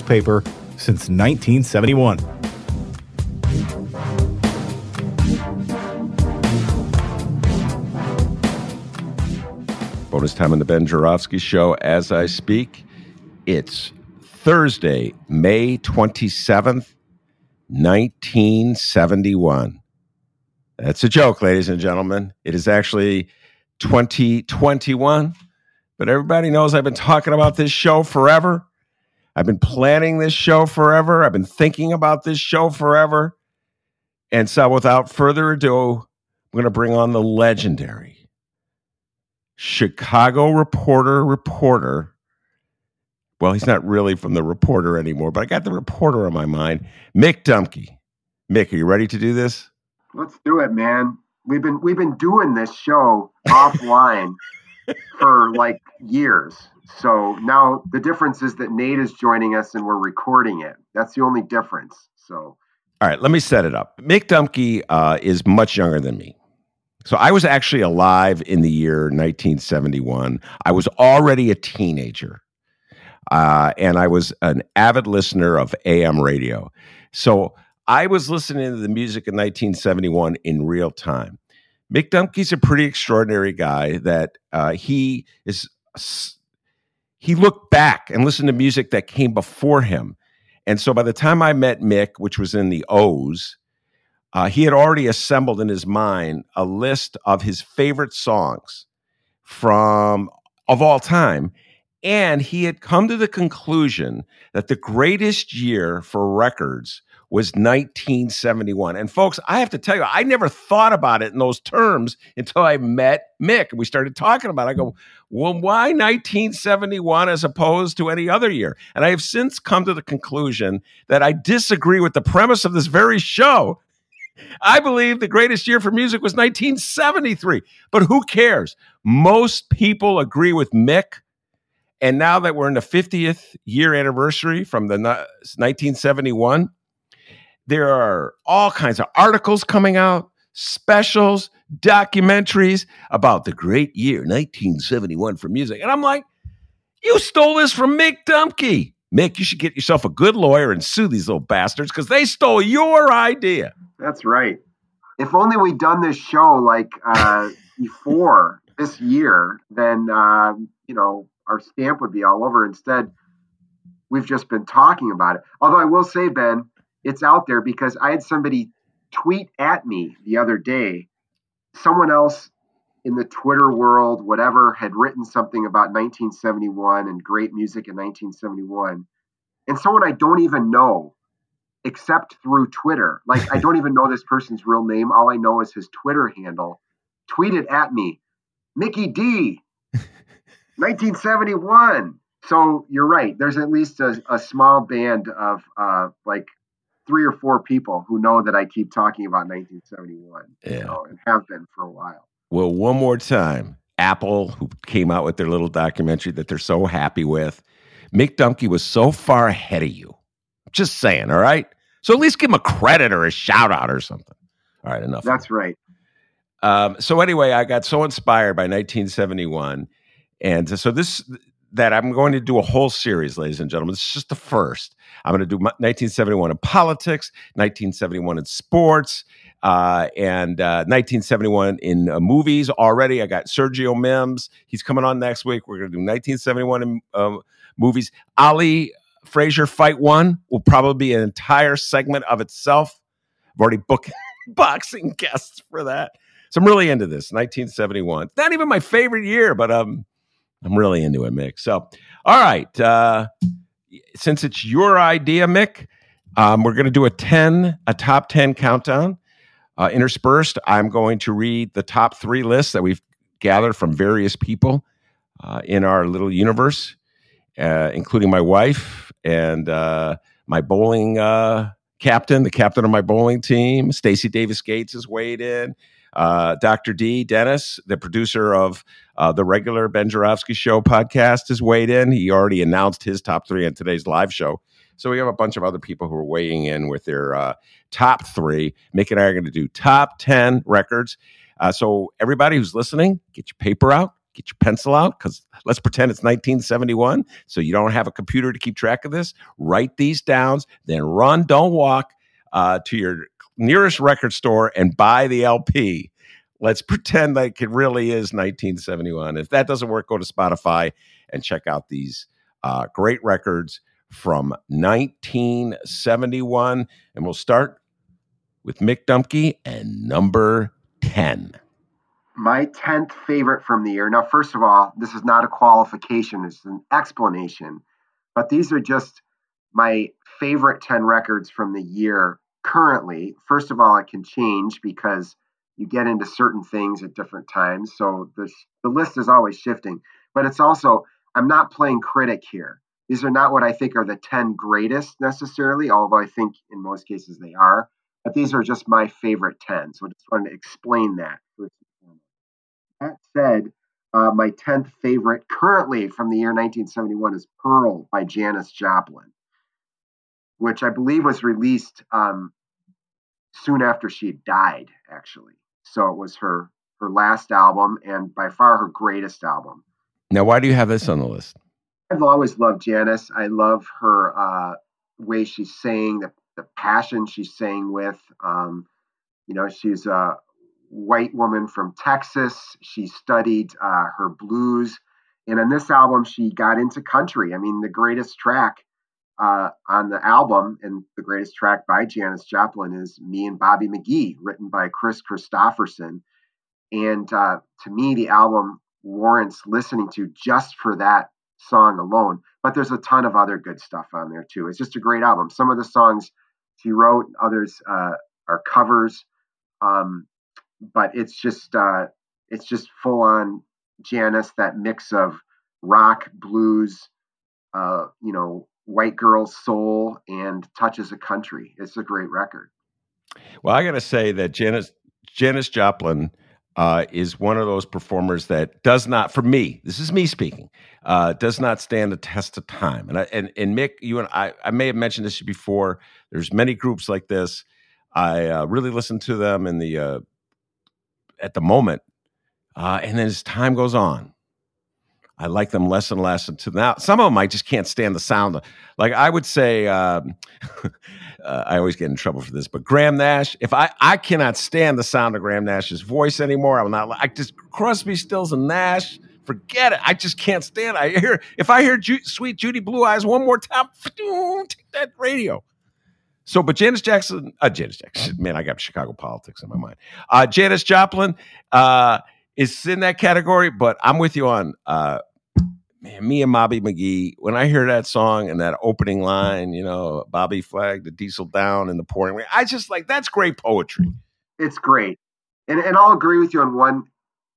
newspaper since 1971. Bonus time on the Ben Joravsky Show as I speak. It's Thursday, May 27th, 1971. That's a joke, ladies and gentlemen. It is actually 2021, but everybody knows I've been talking about this show forever. I've been planning this show forever. I've been thinking about this show forever. And so, without further ado, I'm going to bring on the legendary Chicago reporter, reporter. Well, he's not really from the reporter anymore, but I got the reporter on my mind. Mick Dumke. Mick, are you ready to do this? Let's do it, man. We've been we've been doing this show offline for like years. So now the difference is that Nate is joining us and we're recording it. That's the only difference. So, all right, let me set it up. Mick Dumke uh, is much younger than me. So I was actually alive in the year 1971. I was already a teenager. Uh, and I was an avid listener of AM radio. So I was listening to the music in 1971 in real time. Mick Dumke's a pretty extraordinary guy that uh, he is he looked back and listened to music that came before him. And so by the time I met Mick, which was in the O's, uh, he had already assembled in his mind a list of his favorite songs from of all time. And he had come to the conclusion that the greatest year for records was 1971. And folks, I have to tell you, I never thought about it in those terms until I met Mick and we started talking about it. I go, well, why 1971 as opposed to any other year? And I have since come to the conclusion that I disagree with the premise of this very show. I believe the greatest year for music was 1973. But who cares? Most people agree with Mick. And now that we're in the 50th year anniversary from the 1971, there are all kinds of articles coming out, specials, documentaries about the great year 1971 for music. And I'm like, you stole this from Mick Dumke. Mick, you should get yourself a good lawyer and sue these little bastards because they stole your idea. That's right. If only we'd done this show like uh, before this year, then uh, you know our stamp would be all over. Instead, we've just been talking about it. Although I will say, Ben, it's out there because I had somebody tweet at me the other day. Someone else in the Twitter world, whatever, had written something about 1971 and great music in 1971. And someone I don't even know except through Twitter. Like, I don't even know this person's real name. All I know is his Twitter handle. Tweeted at me, Mickey D, 1971. So you're right. There's at least a, a small band of uh, like three or four people who know that I keep talking about 1971. Yeah. and have been for a while. Well, one more time. Apple, who came out with their little documentary that they're so happy with. Mick Dumke was so far ahead of you. Just saying, all right? So at least give him a credit or a shout out or something. All right, enough. That's right. Um, so anyway, I got so inspired by 1971, and so this that I'm going to do a whole series, ladies and gentlemen. This is just the first. I'm going to do 1971 in politics, 1971 in sports, uh, and uh, 1971 in uh, movies. Already, I got Sergio Mims. He's coming on next week. We're going to do 1971 in um, movies. Ali Frazier Fight One will probably be an entire segment of itself. I've already booked boxing guests for that. So I'm really into this. 1971. It's not even my favorite year, but um, I'm really into it, Mick. So, all right. Uh, since it's your idea, Mick, um, we're going to do a 10, a top 10 countdown. Uh, interspersed, I'm going to read the top three lists that we've gathered from various people uh, in our little universe, uh, including my wife and uh, my bowling uh, captain, the captain of my bowling team. Stacy Davis Gates has weighed in. Uh, Dr. D, Dennis, the producer of uh, the regular Ben Joravsky Show podcast, has weighed in. He already announced his top three on today's live show. So we have a bunch of other people who are weighing in with their uh, top three. Mick and I are going to do top 10 records. Uh, so everybody who's listening, get your paper out, get your pencil out, because let's pretend it's 1971. So you don't have a computer to keep track of this. Write these down, then run, don't walk uh, to your nearest record store and buy the LP. Let's pretend like it really is 1971. If that doesn't work, go to Spotify and check out these uh, great records from 1971. And we'll start with Mick Dumke and number 10. My 10th favorite from the year. Now, first of all, this is not a qualification, it's an explanation. But these are just my favorite 10 records from the year currently, first of all, it can change because you get into certain things at different times. So the, the list is always shifting. But it's also, I'm not playing critic here. These are not what I think are the 10 greatest necessarily, although I think in most cases they are. But these are just my favorite 10. So I just wanted to explain that That said, uh, my 10th favorite currently from the year 1971 is Pearl by Janis Joplin which I believe was released um, soon after she died, actually. So it was her her last album and by far her greatest album. Now, why do you have this on the list? I've always loved Janis. I love her uh, way she's saying the, the passion she's saying with. Um, you know, she's a white woman from Texas. She studied uh, her blues. And on this album, she got into country. I mean, the greatest track uh, on the album, and the greatest track by Janis Joplin is "Me and Bobby McGee," written by Kris Kristofferson. And uh, to me, the album warrants listening to just for that song alone. But there's a ton of other good stuff on there too. It's just a great album. Some of the songs she wrote, others uh, are covers. Um, but it's just uh, it's just full on Janis. That mix of rock, blues, uh, you know, white girl's soul and touches a country. It's a great record. Well, I got to say that Janis Janis Joplin uh, is one of those performers that does not, for me, this is me speaking, uh, does not stand the test of time. And I, and and Mick, you and I, I may have mentioned this before. There's many groups like this. I uh, really listen to them in the uh, at the moment, uh, and then as time goes on, I like them less and less until now. Some of them I just can't stand the sound. Like I would say, um, uh, I always get in trouble for this, but Graham Nash. If I I cannot stand the sound of Graham Nash's voice anymore, I will not. I just Crosby, Stills, and Nash. Forget it. I just can't stand. It. I hear if I hear Ju- Suite Judy Blue Eyes one more time, take that radio. So, but Janis Jackson, uh, Janis Jackson, man, I got Chicago politics in my mind. Uh, Janis Joplin uh, is in that category, but I'm with you on uh, man, me and Bobby McGee, when I hear that song and that opening line, you know, Bobby flag the diesel down in the pouring rain, I just like that's great poetry. It's great, and and I'll agree with you on one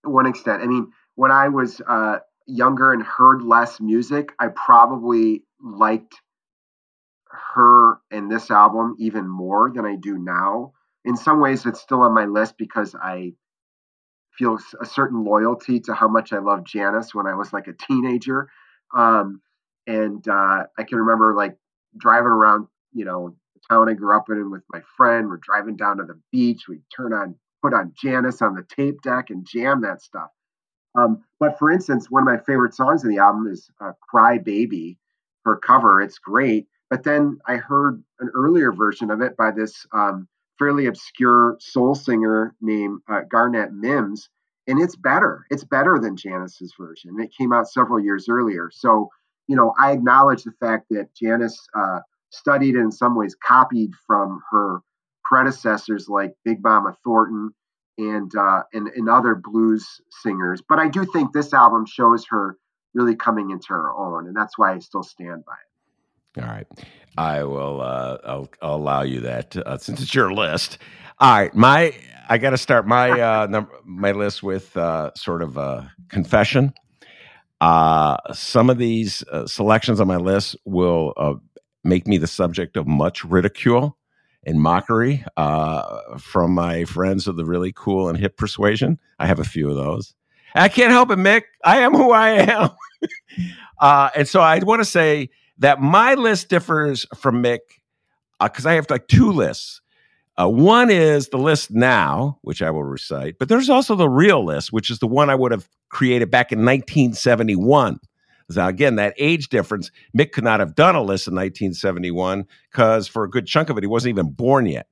one extent. I mean, when I was uh, younger and heard less music, I probably liked her and this album even more than I do now. In some ways, it's still on my list because I feel a certain loyalty to how much I loved Janis when I was like a teenager. Um, and uh, I can remember like driving around, you know, the town I grew up in with my friend. We're driving down to the beach. We turn on, put on Janis on the tape deck and jam that stuff. Um, but for instance, one of my favorite songs in the album is uh, "Cry Baby." Her cover, it's great. But then I heard an earlier version of it by this um, fairly obscure soul singer named uh, Garnet Mimms, and it's better. It's better than Janis's version. It came out several years earlier. So, you know, I acknowledge the fact that Janis uh, studied and in some ways copied from her predecessors like Big Mama Thornton and, uh, and and other blues singers. But I do think this album shows her really coming into her own, and that's why I still stand by it. All right, I will. Uh, I'll, I'll allow you that uh, since it's your list. All right, my I got to start my uh, number, my list with uh, sort of a confession. Uh, some of these uh, selections on my list will uh, make me the subject of much ridicule and mockery uh, from my friends of the really cool and hip persuasion. I have a few of those. I can't help it, Mick. I am who I am. uh, and so I want to say that my list differs from Mick because uh, I have like two lists. Uh, one is the list now, which I will recite, but there's also the real list, which is the one I would have created back in 1971. Now, again, that age difference, Mick could not have done a list in 1971 because for a good chunk of it, he wasn't even born yet.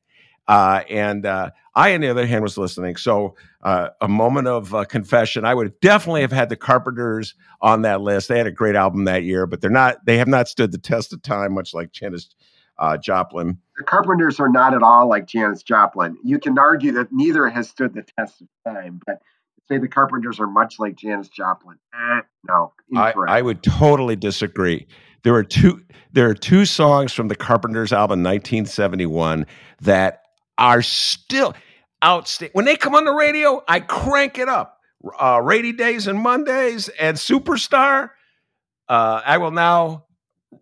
Uh, and uh, I, on the other hand, was listening. So, uh, a moment of uh, confession: I would definitely have had the Carpenters on that list. They had a great album that year, but they're not. They have not stood the test of time, much like Janis uh, Joplin. The Carpenters are not at all like Janis Joplin. You can argue that neither has stood the test of time, but say the Carpenters are much like Janis Joplin. Eh, no, I, I, would totally disagree. There are two. There are two songs from the Carpenters album, 1971, that are still outstanding. When they come on the radio, I crank it up. Uh, Rainy Days and Mondays and Superstar. Uh, I will now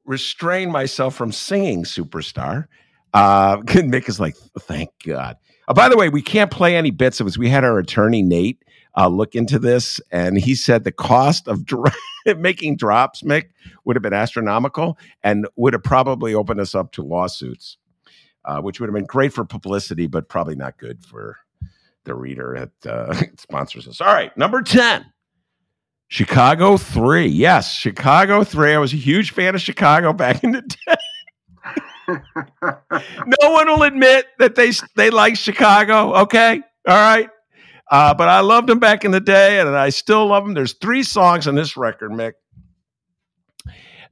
restrain myself from singing Superstar. Uh, Nick is like, thank God. Uh, by the way, we can't play any bits of it. We had our attorney Nate uh, look into this, and he said the cost of making drops, Mick, would have been astronomical and would have probably opened us up to lawsuits, uh, which would have been great for publicity, but probably not good for the reader that uh, sponsors us. All right, number 10. Chicago 3. Yes, Chicago 3. I was a huge fan of Chicago back in the day. no one will admit that they they like Chicago. Okay, all right. Uh, but I loved them back in the day, and I still love them. There's three songs on this record, Mick,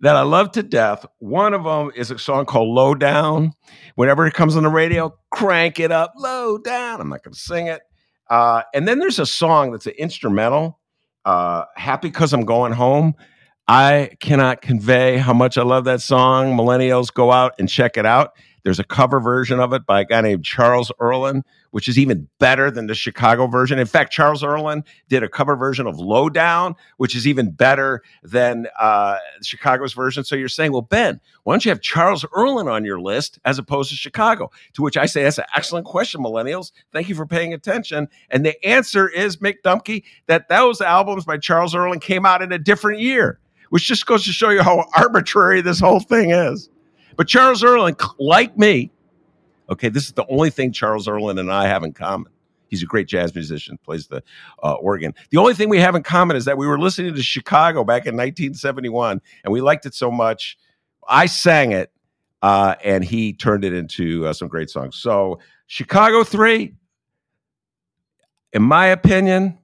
that I love to death. One of them is a song called "Low Down." Whenever it comes on the radio, crank it up, low down. I'm not going to sing it. Uh, and then there's a song that's an instrumental, uh, "Happy Because I'm Going Home." I cannot convey how much I love that song. Millennials go out and check it out. There's a cover version of it by a guy named Charles Earland, which is even better than the Chicago version. In fact, Charles Earland did a cover version of Lowdown, which is even better than uh, Chicago's version. So you're saying, well, Ben, why don't you have Charles Earland on your list as opposed to Chicago? To which I say, that's an excellent question, millennials. Thank you for paying attention. And the answer is, Mick Dumke, that those albums by Charles Earland came out in a different year, which just goes to show you how arbitrary this whole thing is. But Charles Earland, like me, okay, this is the only thing Charles Earland and I have in common. He's a great jazz musician, plays the uh, organ. The only thing we have in common is that we were listening to Chicago back in 1971, and we liked it so much. I sang it, uh, and he turned it into uh, some great songs. So, Chicago 3, in my opinion,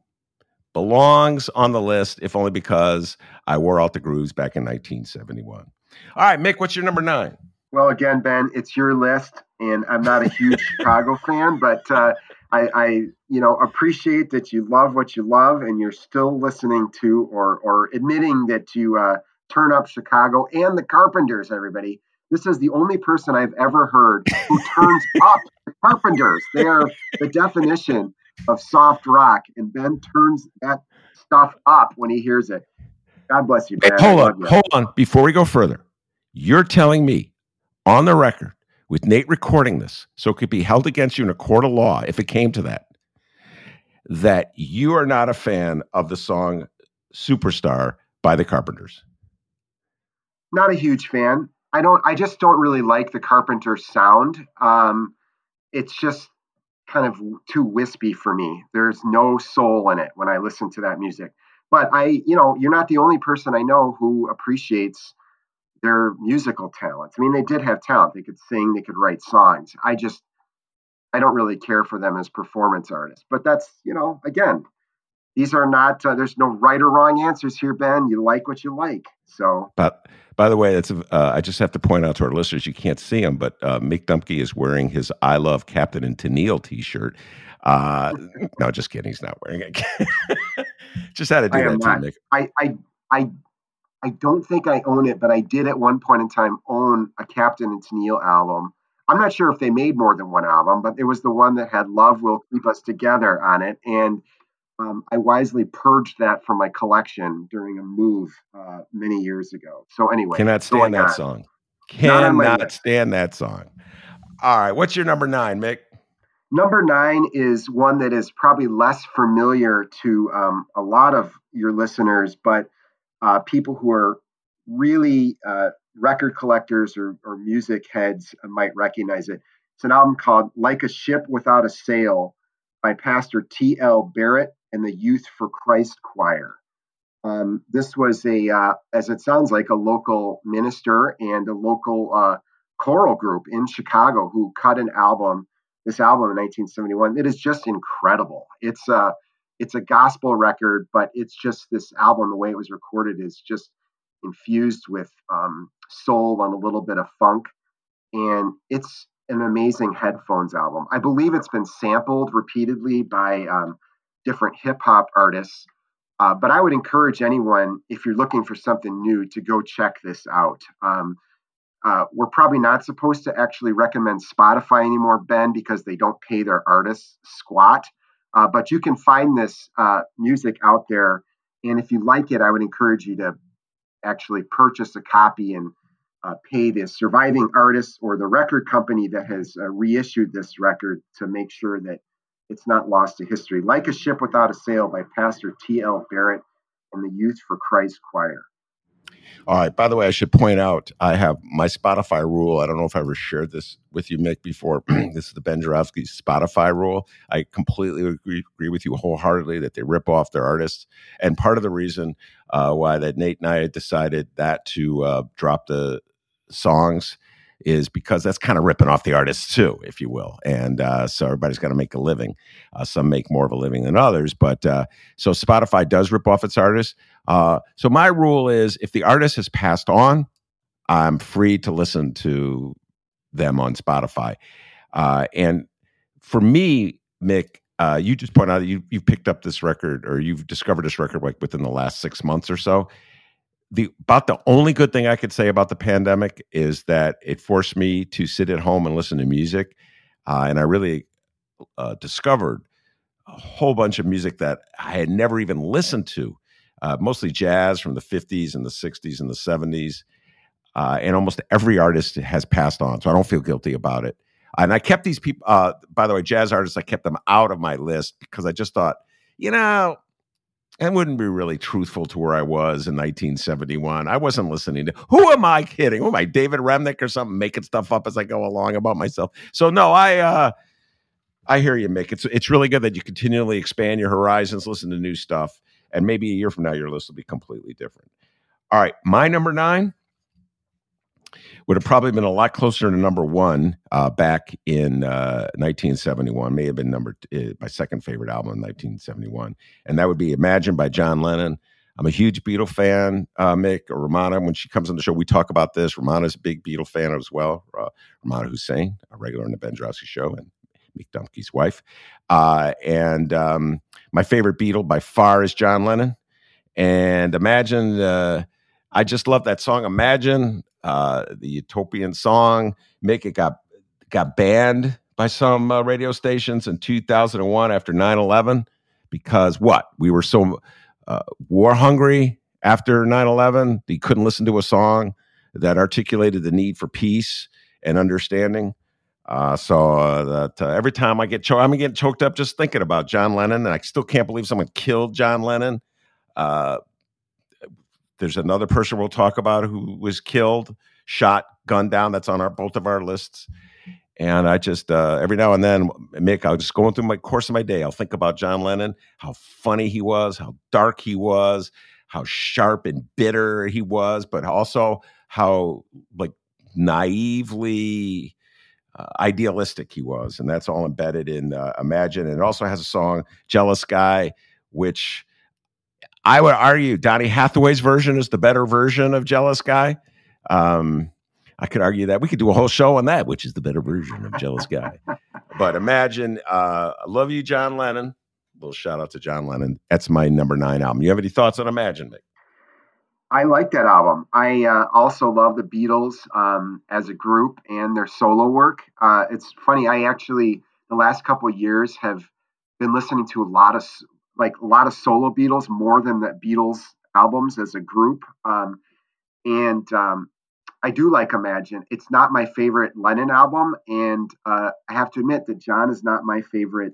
belongs on the list, if only because I wore out the grooves back in 1971. All right, Mick, what's your number nine? Well, again, Ben, it's your list, and I'm not a huge Chicago fan, but uh, I, I, you know, appreciate that you love what you love, and you're still listening to or or admitting that you uh, turn up Chicago and the Carpenters. Everybody, this is the only person I've ever heard who turns up the Carpenters. They are the definition of soft rock, and Ben turns that stuff up when he hears it. God bless you. Ben. Hey, hold on, hold on. Before we go further, you're telling me on the record with Nate recording this, so it could be held against you in a court of law if it came to that, that you are not a fan of the song Superstar by the Carpenters? Not a huge fan. I don't. I just don't really like the Carpenters sound. Um, it's just kind of too wispy for me. There's no soul in it when I listen to that music. But I, you know, you're not the only person I know who appreciates their musical talents. I mean, they did have talent. They could sing, they could write songs. I just I don't really care for them as performance artists. But that's, you know, again, these are not uh, there's no right or wrong answers here ben you like what you like so but by the way, that's, uh, I just have to point out to our listeners, you can't see him, but uh, Mick Dumke is wearing his "I Love Captain and Tennille" T-shirt. Uh, no, just kidding. He's not wearing it. just had to do I that too, Mick. I, I, I, I don't think I own it, but I did at one point in time own a Captain and Tennille album. I'm not sure if they made more than one album, but it was the one that had "Love Will Keep Us Together" on it, and um, I wisely purged that from my collection during a move uh, many years ago. So anyway, cannot stand that on. song. Cannot stand that song. All right, what's your number nine, Mick? Number nine is one that is probably less familiar to um, a lot of your listeners, but uh, people who are really uh, record collectors or, or music heads might recognize it. It's an album called Like a Ship Without a Sail by Pastor T.L. Barrett and the Youth for Christ Choir. Um, this was a, uh, as it sounds like, a local minister and a local uh, choral group in Chicago who cut an album, this album in 1971. It is just incredible. It's a, it's a gospel record, but it's just this album, the way it was recorded is just infused with um, soul and a little bit of funk. And it's an amazing headphones album. I believe it's been sampled repeatedly by um, different hip hop artists. Uh, but I would encourage anyone, if you're looking for something new, to go check this out. Um, uh, we're probably not supposed to actually recommend Spotify anymore, Ben, because they don't pay their artists squat. Uh, but you can find this uh, music out there. And if you like it, I would encourage you to actually purchase a copy and uh, pay the surviving artist or the record company that has uh, reissued this record to make sure that it's not lost to history. Like a Ship Without a Sail by Pastor T.L. Barrett and the Youth for Christ Choir. All right. By the way, I should point out I have my Spotify rule. I don't know if I ever shared this with you, Mick, before. this is the Ben Joravsky Spotify rule. I completely agree, agree, with you wholeheartedly that they rip off their artists. And part of the reason uh, why that Nate and I decided that to uh, drop the songs is because that's kind of ripping off the artists too, if you will. And uh, so everybody's got to make a living. Uh, some make more of a living than others, but uh, so Spotify does rip off its artists. Uh, so my rule is, if the artist has passed on, I'm free to listen to them on Spotify. Uh, and for me, Mick, uh, you just point out that you you've picked up this record or you've discovered this record like within the last six months or so the about the only good thing I could say about the pandemic is that it forced me to sit at home and listen to music, uh, and I really uh, discovered a whole bunch of music that I had never even listened to, uh, mostly jazz from the '50s and the '60s and the '70s, uh, and almost every artist has passed on, so I don't feel guilty about it. And I kept these people. Uh, by the way, jazz artists, I kept them out of my list because I just thought, you know, and wouldn't be really truthful to where I was in 1971. I wasn't listening to who am I kidding? Who am I, David Remnick or something, making stuff up as I go along about myself. So no, I uh I hear you, Mick. It's it's really good that you continually expand your horizons, listen to new stuff, and maybe a year from now your list will be completely different. All right, my number nine would have probably been a lot closer to number one uh, back in uh, 1971. May have been number uh, my second favorite album in 1971, and that would be "Imagine" by John Lennon. I'm a huge Beatle fan, uh, Mick or Romana. When she comes on the show, we talk about this. Romana's a big Beatle fan as well. Uh, Romana Hussein, a regular on the Ben Joravsky show, and Mick Dumke's wife. Uh, and um, my favorite Beatle by far is John Lennon. And Imagine, uh, I just love that song. Imagine uh, the Utopian song. Make it got got banned by some uh, radio stations in 2001 after 9/11 because what we were so uh, war hungry after 9/11 they couldn't listen to a song that articulated the need for peace and understanding. Uh, so uh, that uh, every time I get choked, I'm getting choked up just thinking about John Lennon, and I still can't believe someone killed John Lennon. There's another person we'll talk about who was killed, shot, gunned down. That's on our both of our lists. And I just uh, every now and then, Mick, I'll just going through my course of my day. I'll think about John Lennon, how funny he was, how dark he was, how sharp and bitter he was, but also how like naively uh, idealistic he was, and that's all embedded in uh, Imagine. And it also has a song, "Jealous Guy," which I would argue Donny Hathaway's version is the better version of "Jealous Guy." Um, I could argue that we could do a whole show on that, which is the better version of "Jealous Guy." but Imagine, uh, I love you, John Lennon. A little shout out to John Lennon. That's my number nine album. You have any thoughts on Imagine, Mick? I like that album. I uh, also love the Beatles um, as a group and their solo work. Uh, it's funny. I actually the last couple years have been listening to a lot of like a lot of solo Beatles more than the Beatles albums as a group. Um, and um, I do like Imagine. It's not my favorite Lennon album, and uh, I have to admit that John is not my favorite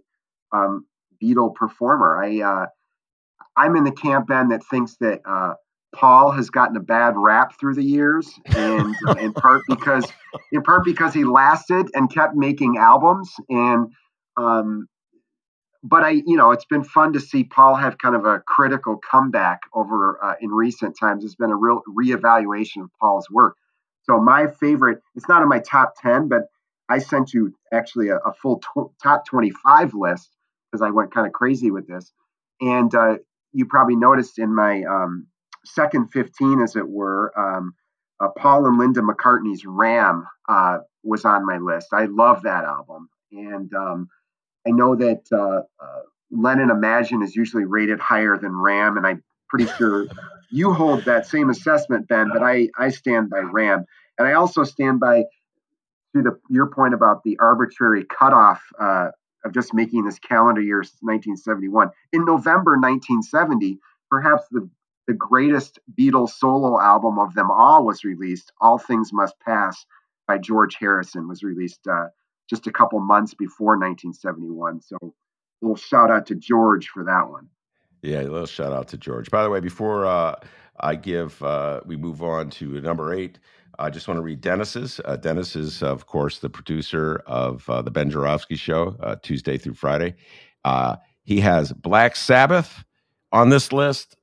um, Beatle performer. I uh, I'm in the camp Ben that thinks that uh, Paul has gotten a bad rap through the years, and uh, in part because in part because he lasted and kept making albums. And um, but I, you know, it's been fun to see Paul have kind of a critical comeback over uh, in recent times. It's been a real reevaluation of Paul's work. So my favorite, it's not in my top ten, but I sent you actually a, a full top twenty-five list because I went kind of crazy with this, and uh, you probably noticed in my um, second 15, as it were, um, uh, Paul and Linda McCartney's Ram uh, was on my list. I love that album. And um, I know that uh, uh, Lennon Imagine is usually rated higher than Ram, and I'm pretty sure you hold that same assessment, Ben, but I, I stand by Ram. And I also stand by, to the, your point about the arbitrary cutoff uh, of just making this calendar year 1971. In November 1970, perhaps the the greatest Beatles solo album of them all was released. All Things Must Pass by George Harrison was released uh, just a couple months before 1971. So, a little shout out to George for that one. Yeah, a little shout out to George. By the way, before uh, I give, uh, we move on to number eight. I just want to read Dennis's. Uh, Dennis is, of course, the producer of uh, the Ben Joravsky Show, uh, Tuesday through Friday. Uh, he has Black Sabbath on this list.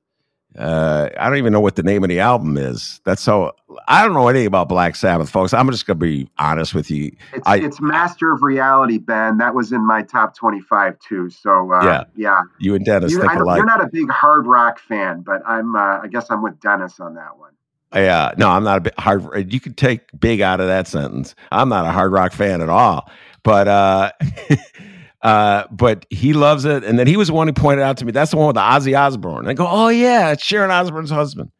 Uh, I don't even know what the name of the album is. That's so. I don't know anything about Black Sabbath, folks. I'm just gonna be honest with you. It's, I, it's Master of Reality, Ben. That was in my top 25 too. So uh, yeah, yeah. You and Dennis you, think alike. You're not a big hard rock fan, but I'm. Uh, I guess I'm with Dennis on that one. Yeah, no, I'm not a bit hard. You could take big out of that sentence. I'm not a hard rock fan at all. But uh, Uh, but he loves it. And then he was the one who pointed out to me, that's the one with the Ozzy Osbourne. And I go, oh, yeah, it's Sharon Osbourne's husband.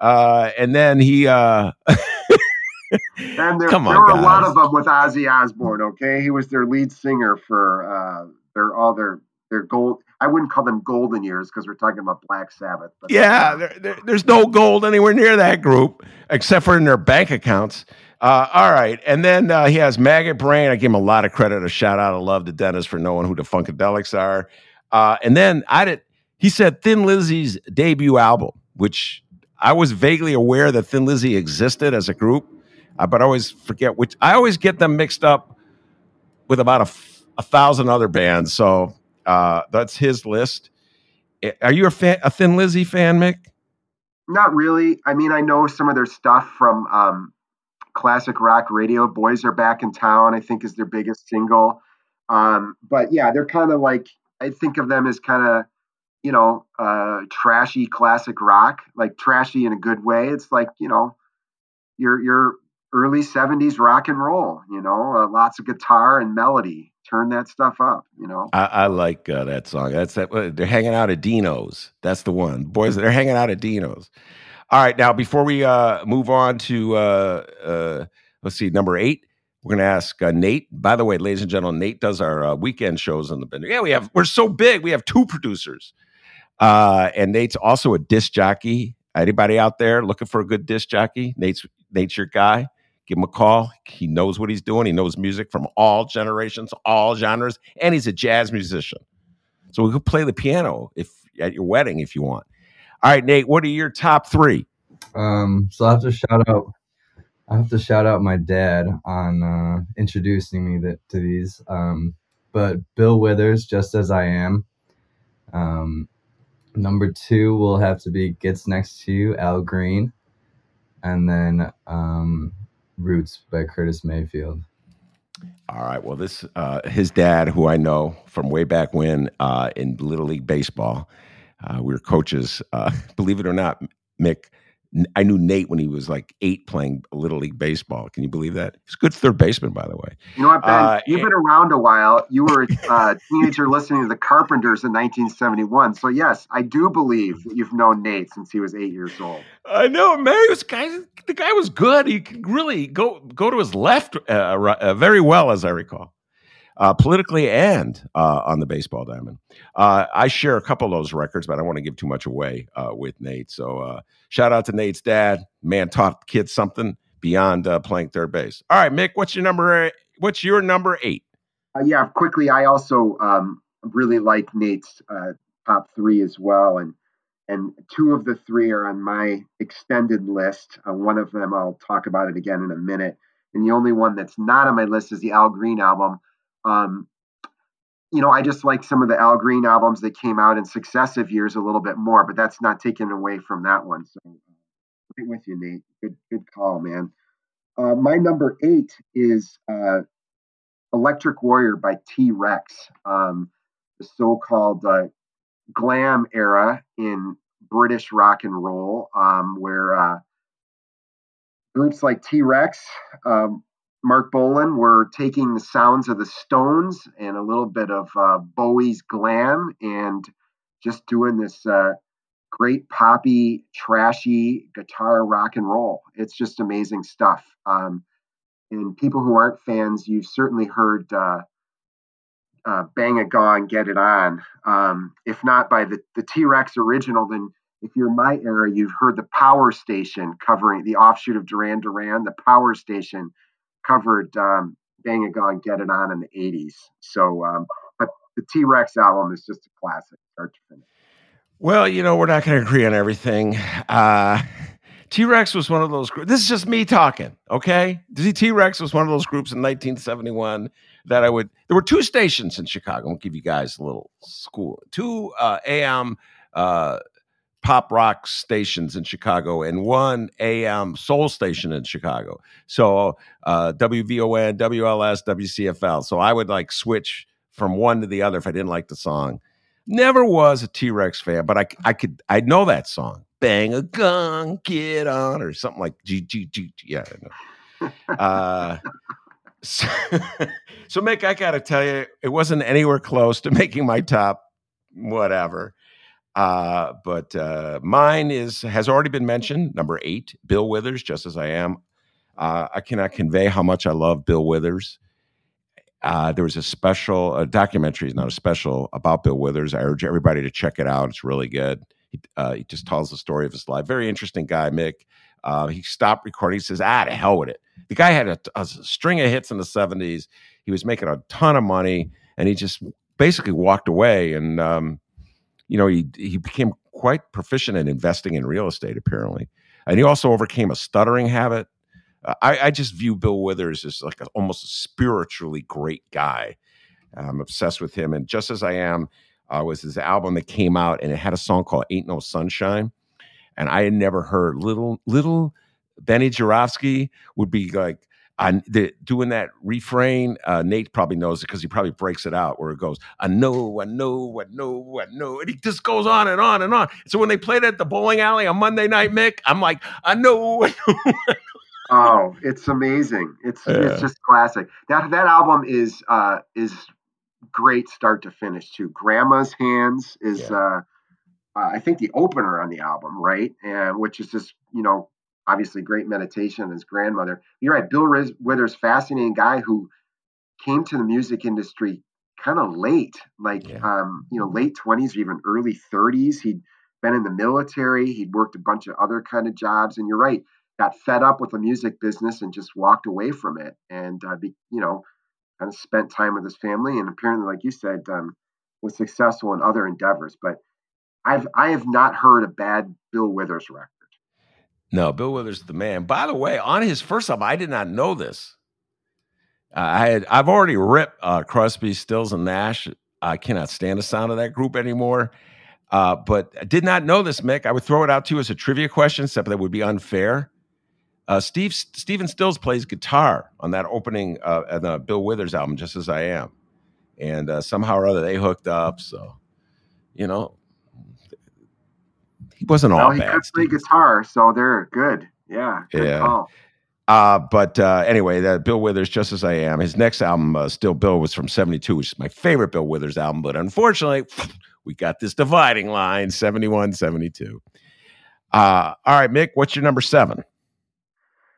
Uh, and then he. Uh, and there, Come on, there were guys. a lot of them with Ozzy Osbourne, okay? He was their lead singer for uh, their all their their gold. I wouldn't call them golden years because we're talking about Black Sabbath. But yeah, there, there, there's no gold anywhere near that group except for in their bank accounts. Uh, all right. And then uh, he has Maggot Brain. I give him a lot of credit, a shout out of love to Dennis for knowing who the Funkadelics are. Uh, and then I did, he said Thin Lizzy's debut album, which I was vaguely aware that Thin Lizzy existed as a group, uh, but I always forget which. I always get them mixed up with about a, a thousand other bands. So uh, that's his list. Are you a, fan, a Thin Lizzy fan, Mick? Not really. I mean, I know some of their stuff from um, classic rock radio. Boys are back in town, I think, is their biggest single. Um, but yeah, they're kind of like I think of them as kind of you know uh, trashy classic rock, like trashy in a good way. It's like you know your your early '70s rock and roll. You know, uh, lots of guitar and melody. Turn that stuff up. You know, I, I like uh, that song. That's that. They're hanging out at Dino's. That's the one. Boys, they're hanging out at Dino's. All right, now before we uh, move on to uh, uh, let's see, number eight, we're going to ask uh, Nate. By the way, ladies and gentlemen, Nate does our uh, weekend shows on the Bender. Yeah, we have we're so big. We have two producers, uh, and Nate's also a disc jockey. Anybody out there looking for a good disc jockey? Nate's Nate's your guy. Give him a call. He knows what he's doing. He knows music from all generations, all genres, and he's a jazz musician. So we could play the piano if at your wedding if you want. All right, Nate, what are your top three? Um, so I have to shout out. I have to shout out my dad on uh, introducing me that, to these. Um, but Bill Withers, just as I am. Um, number two will have to be Gets Next to You, Al Green, and then um, Roots by Curtis Mayfield. All right. Well, this uh, his dad, who I know from way back when uh, in Little League baseball, uh, we were coaches. Uh, believe it or not, Mick, I knew Nate when he was like eight playing Little League baseball. Can you believe that? He's a good third baseman, by the way. You know what, Ben? Uh, You've been around a while. You were a uh, teenager listening to the Carpenters in 1971. So, yes, I do believe that you've known Nate since he was eight years old. I know, man. This guy, the guy was good. He could really go go to his left uh, uh very well, as I recall uh, politically and uh, on the baseball diamond. Uh, I share a couple of those records, but I don't want to give too much away uh, with Nate. So uh, shout out to Nate's dad. Man taught kids something beyond uh, playing third base. All right, Mick, what's your number? What's your number eight? yeah, quickly. I also um, really like Nate's top three as well, and and two of the three are on my extended list. one of them I'll talk about it again in a minute. And the only one that's not on my list is the Al Green album. Um, you know, I just like some of the Al Green albums that came out in successive years a little bit more, but that's not taken away from that one. So, right with you, Nate. Good, good call, man. Uh, my number eight is uh, Electric Warrior by T Rex, um, the so called uh, glam era in British rock and roll, um, where uh, groups like T Rex, um, Marc Bolan were taking the sounds of the Stones and a little bit of uh, Bowie's glam and just doing this uh, great poppy, trashy guitar rock and roll. It's just amazing stuff. Um, and people who aren't fans, you've certainly heard uh, uh Bang a Gong, Get It On. Um, if not by the, the T Rex original, then if you're my era, you've heard the Power Station covering the offshoot of Duran Duran, the Power Station covered um, Bang a Gong, Get It On in the 80s. So, um, but the T Rex album is just a classic, start to finish. Well, you know, we're not going to agree on everything. Uh, T Rex was one of those groups. This is just me talking, okay? T Rex was one of those groups in 1971 that I would. There were two stations in Chicago. I'll give you guys a little school. Two uh, AM uh, pop rock stations in Chicago and one AM soul station in Chicago. So uh, WVON, WLS, WCFL. So I would like switch from one to the other if I didn't like the song. Never was a T Rex fan, but I I could I know that song. Bang a gong, get on, or something like G G G. Yeah. Uh, so, so Mick, I got to tell you, it wasn't anywhere close to making my top. Whatever. Uh, but uh, mine is has already been mentioned. Number eight, Bill Withers, just as I am. Uh, I cannot convey how much I love Bill Withers. Uh, there was a special a documentary, is not a special about Bill Withers. I urge everybody to check it out. It's really good. He, uh, he just tells the story of his life. Very interesting guy, Mick. Uh, he stopped recording. He says, "Ah, to hell with it." The guy had a, a string of hits in the '70s. He was making a ton of money, and he just basically walked away. And um, you know, he he became quite proficient in investing in real estate, apparently, and he also overcame a stuttering habit. Uh, I, I, just view Bill Withers as like a, almost a spiritually great guy. I'm obsessed with him, and just as I am uh, was his album that came out, and it had a song called "Ain't No Sunshine," and I had never heard little little Benny Joravsky would be like I, the, doing that refrain, uh, Nate probably knows it because he probably breaks it out where it goes, I know, I know, I know, I know. And he just goes on and on and on. So when they played at the bowling alley on Monday night, Mick, I'm like, I know, I know. I know. Oh, it's amazing. It's yeah. it's just classic. That that album is uh is great start to finish too. Grandma's Hands is yeah. uh, uh I think the opener on the album, right? And which is just, you know, obviously great meditation. and His grandmother. You're right. Bill Riz- Withers, fascinating guy who came to the music industry kind of late, like yeah. um, you know, late twenties or even early thirties. He'd been in the military. He'd worked a bunch of other kind of jobs. And you're right. got fed up with the music business and just walked away from it, and uh, be, you know, kind of spent time with his family, and apparently, like you said, um, was successful in other endeavors. But I've I have not heard a bad Bill Withers record. No, Bill Withers is the man. By the way, on his first album, I did not know this. I had I've already ripped uh, Crosby, Stills, and Nash. I cannot stand the sound of that group anymore. Uh, but I did not know this, Mick. I would throw it out to you as a trivia question, except that would be unfair. Uh, Steve Stephen Stills plays guitar on that opening uh, the Bill Withers album, just as I am, and uh, somehow or other they hooked up. So, you know, wasn't all well, he bad. could play Steve. guitar, so they're good. Yeah, good Yeah. call. Uh, but uh, anyway, that Bill Withers, just as I am. His next album, uh, Still Bill, was from '72, which is my favorite Bill Withers album. But unfortunately, we got this dividing line 71, 72. Uh, all right, Mick, what's your number seven?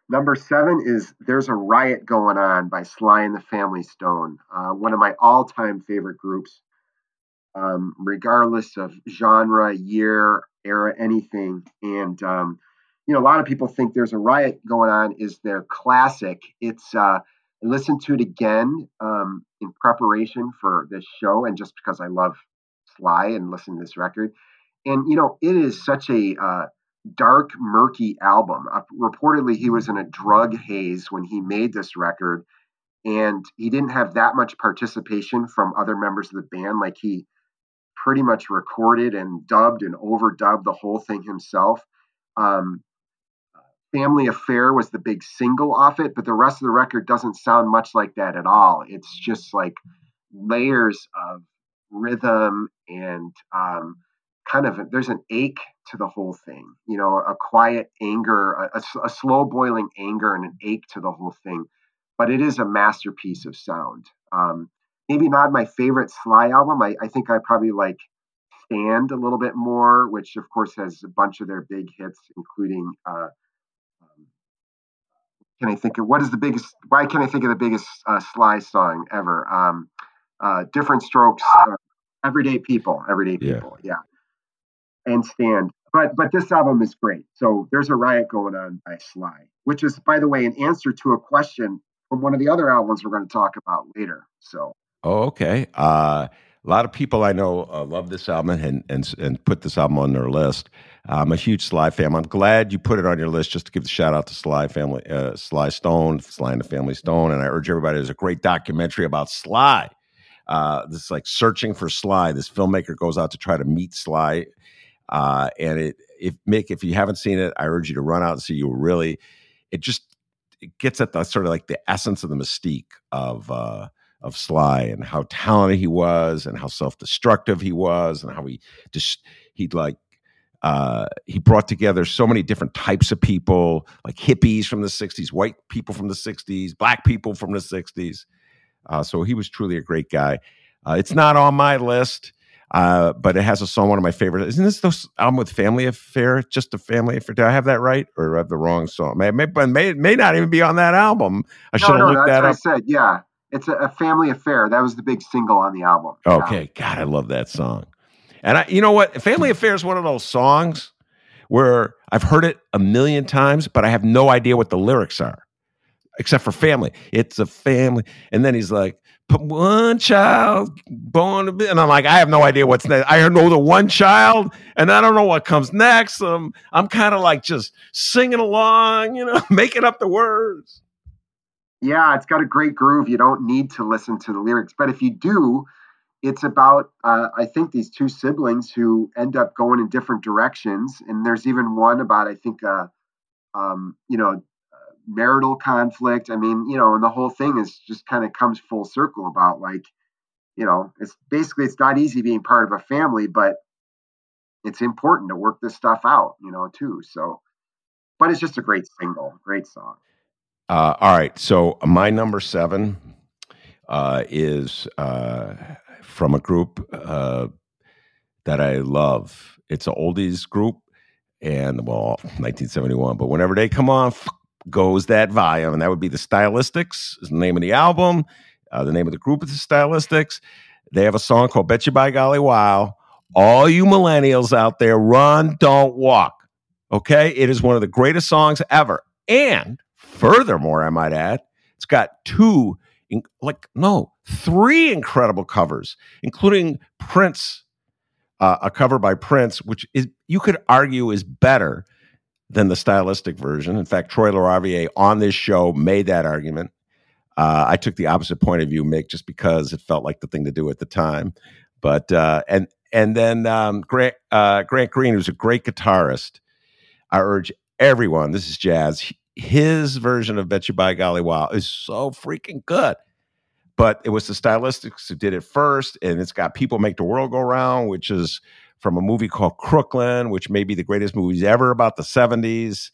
Number seven is "There's a Riot Going On" by Sly and the Family Stone. Uh, one of my all-time favorite groups, um, regardless of genre, year, era, anything. And um, you know, a lot of people think "There's a Riot Going On" is their classic. It's uh, I listened to it again um, in preparation for this show, and just because I love Sly and listen to this record. And you know, it is such a uh, dark, murky album. Uh, reportedly, he was in a drug haze when he made this record, and he didn't have that much participation from other members of the band. Like he pretty much recorded and dubbed and overdubbed the whole thing himself. Um, Family Affair was the big single off it, but the rest of the record doesn't sound much like that at all. It's just like layers of rhythm and um, kind of there's an ache to the whole thing you know a quiet anger a, a, a, slow boiling anger and an ache to the whole thing but it is a masterpiece of sound um, maybe not my favorite sly album I, I think i probably like stand a little bit more which of course has a bunch of their big hits including uh, um, can i think of what is the biggest why can i think of the biggest uh, sly song ever um, uh, different strokes uh, everyday people everyday Yeah. people yeah and stand. But but this album is great. So there's a riot going on by Sly, which is by the way an answer to a question from one of the other albums we're going to talk about later. So Oh, okay. Uh, a lot of people I know uh, love this album and, and and put this album on their list. I'm a huge Sly fan. I'm glad you put it on your list just to give the shout out to Sly family, uh, Sly Stone, Sly and the Family Stone. And I urge everybody. There's a great documentary about Sly. Uh, this is like searching for Sly. This filmmaker goes out to try to meet Sly, uh, and it if Mick, if you haven't seen it, I urge you to run out and see. You really, it just it gets at the sort of like the essence of the mystique of. Uh, of Sly and how talented he was and how self-destructive he was and how he just he'd like uh, he brought together so many different types of people like hippies from the 60s white people from the 60s black people from the 60s uh, so he was truly a great guy. Uh, it's not on my list uh, but it has a song one of my favorite isn't this the album with family affair just a family affair? Did i have that right? Or I have the wrong song? May, may, may, may not even be on that album. I should no, have no, looked that's that up I said. Yeah, it's a, a family affair. That was the big single on the album. Okay, God, I love that song. And I, you know what? Family Affair is one of those songs where I've heard it a million times, but I have no idea what the lyrics are, except for family. It's a family, and then he's like, "Put one child born to be," and I'm like, I have no idea what's next. I know the one child, and I don't know what comes next. Um, I'm kind of like just singing along, you know, making up the words. Yeah, it's got a great groove. You don't need to listen to the lyrics, but if you do, it's about uh, I think these two siblings who end up going in different directions, and there's even one about I think uh, um, you know marital conflict. I mean, you know, and the whole thing is just kind of comes full circle about like you know it's basically it's not easy being part of a family, but it's important to work this stuff out, you know, too. So, but it's just a great single, great song. Uh, all right. So my number seven uh, is uh, from a group uh, that I love. It's an oldies group, and well, 1971. But whenever they come on, goes that volume, and that would be the Stylistics. Is the name of the album. Uh, the name of the group is the Stylistics. They have a song called "Bet You By Golly Wow." All you millennials out there, run, don't walk. Okay, it is one of the greatest songs ever And furthermore, I might add, it's got two, like, no, three incredible covers, including Prince, uh, a cover by Prince, which is, you could argue is better than the stylistic version. In fact, Troy LaRaviere on this show made that argument. Uh, I took the opposite point of view, Mick, just because it felt like the thing to do at the time. But uh, and and then um, Grant uh, Grant Green, who's a great guitarist, I urge everyone. This is jazz. His version of "Bet You By Golly Wow" is so freaking good. But it was the stylistics who did it first, and it's got "People Make the World Go Round," which is from a movie called Crooklyn, which may be the greatest movies ever about the '70s.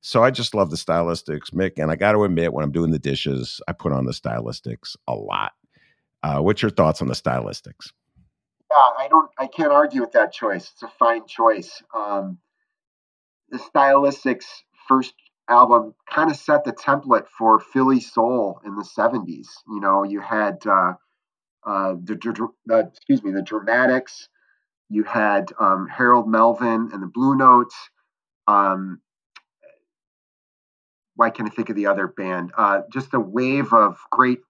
So I just love the stylistics, Mick. And I got to admit, when I'm doing the dishes, I put on the stylistics a lot. Uh, what's your thoughts on the stylistics? Yeah, I don't. I can't argue with that choice. It's a fine choice. Um, the stylistics first album kind of set the template for Philly soul in the '70s. You know, you had uh, uh, the uh, excuse me, the Dramatics. You had um, Harold Melvin and the Blue Notes. Um, why can't I think of the other band? Uh, just a wave of great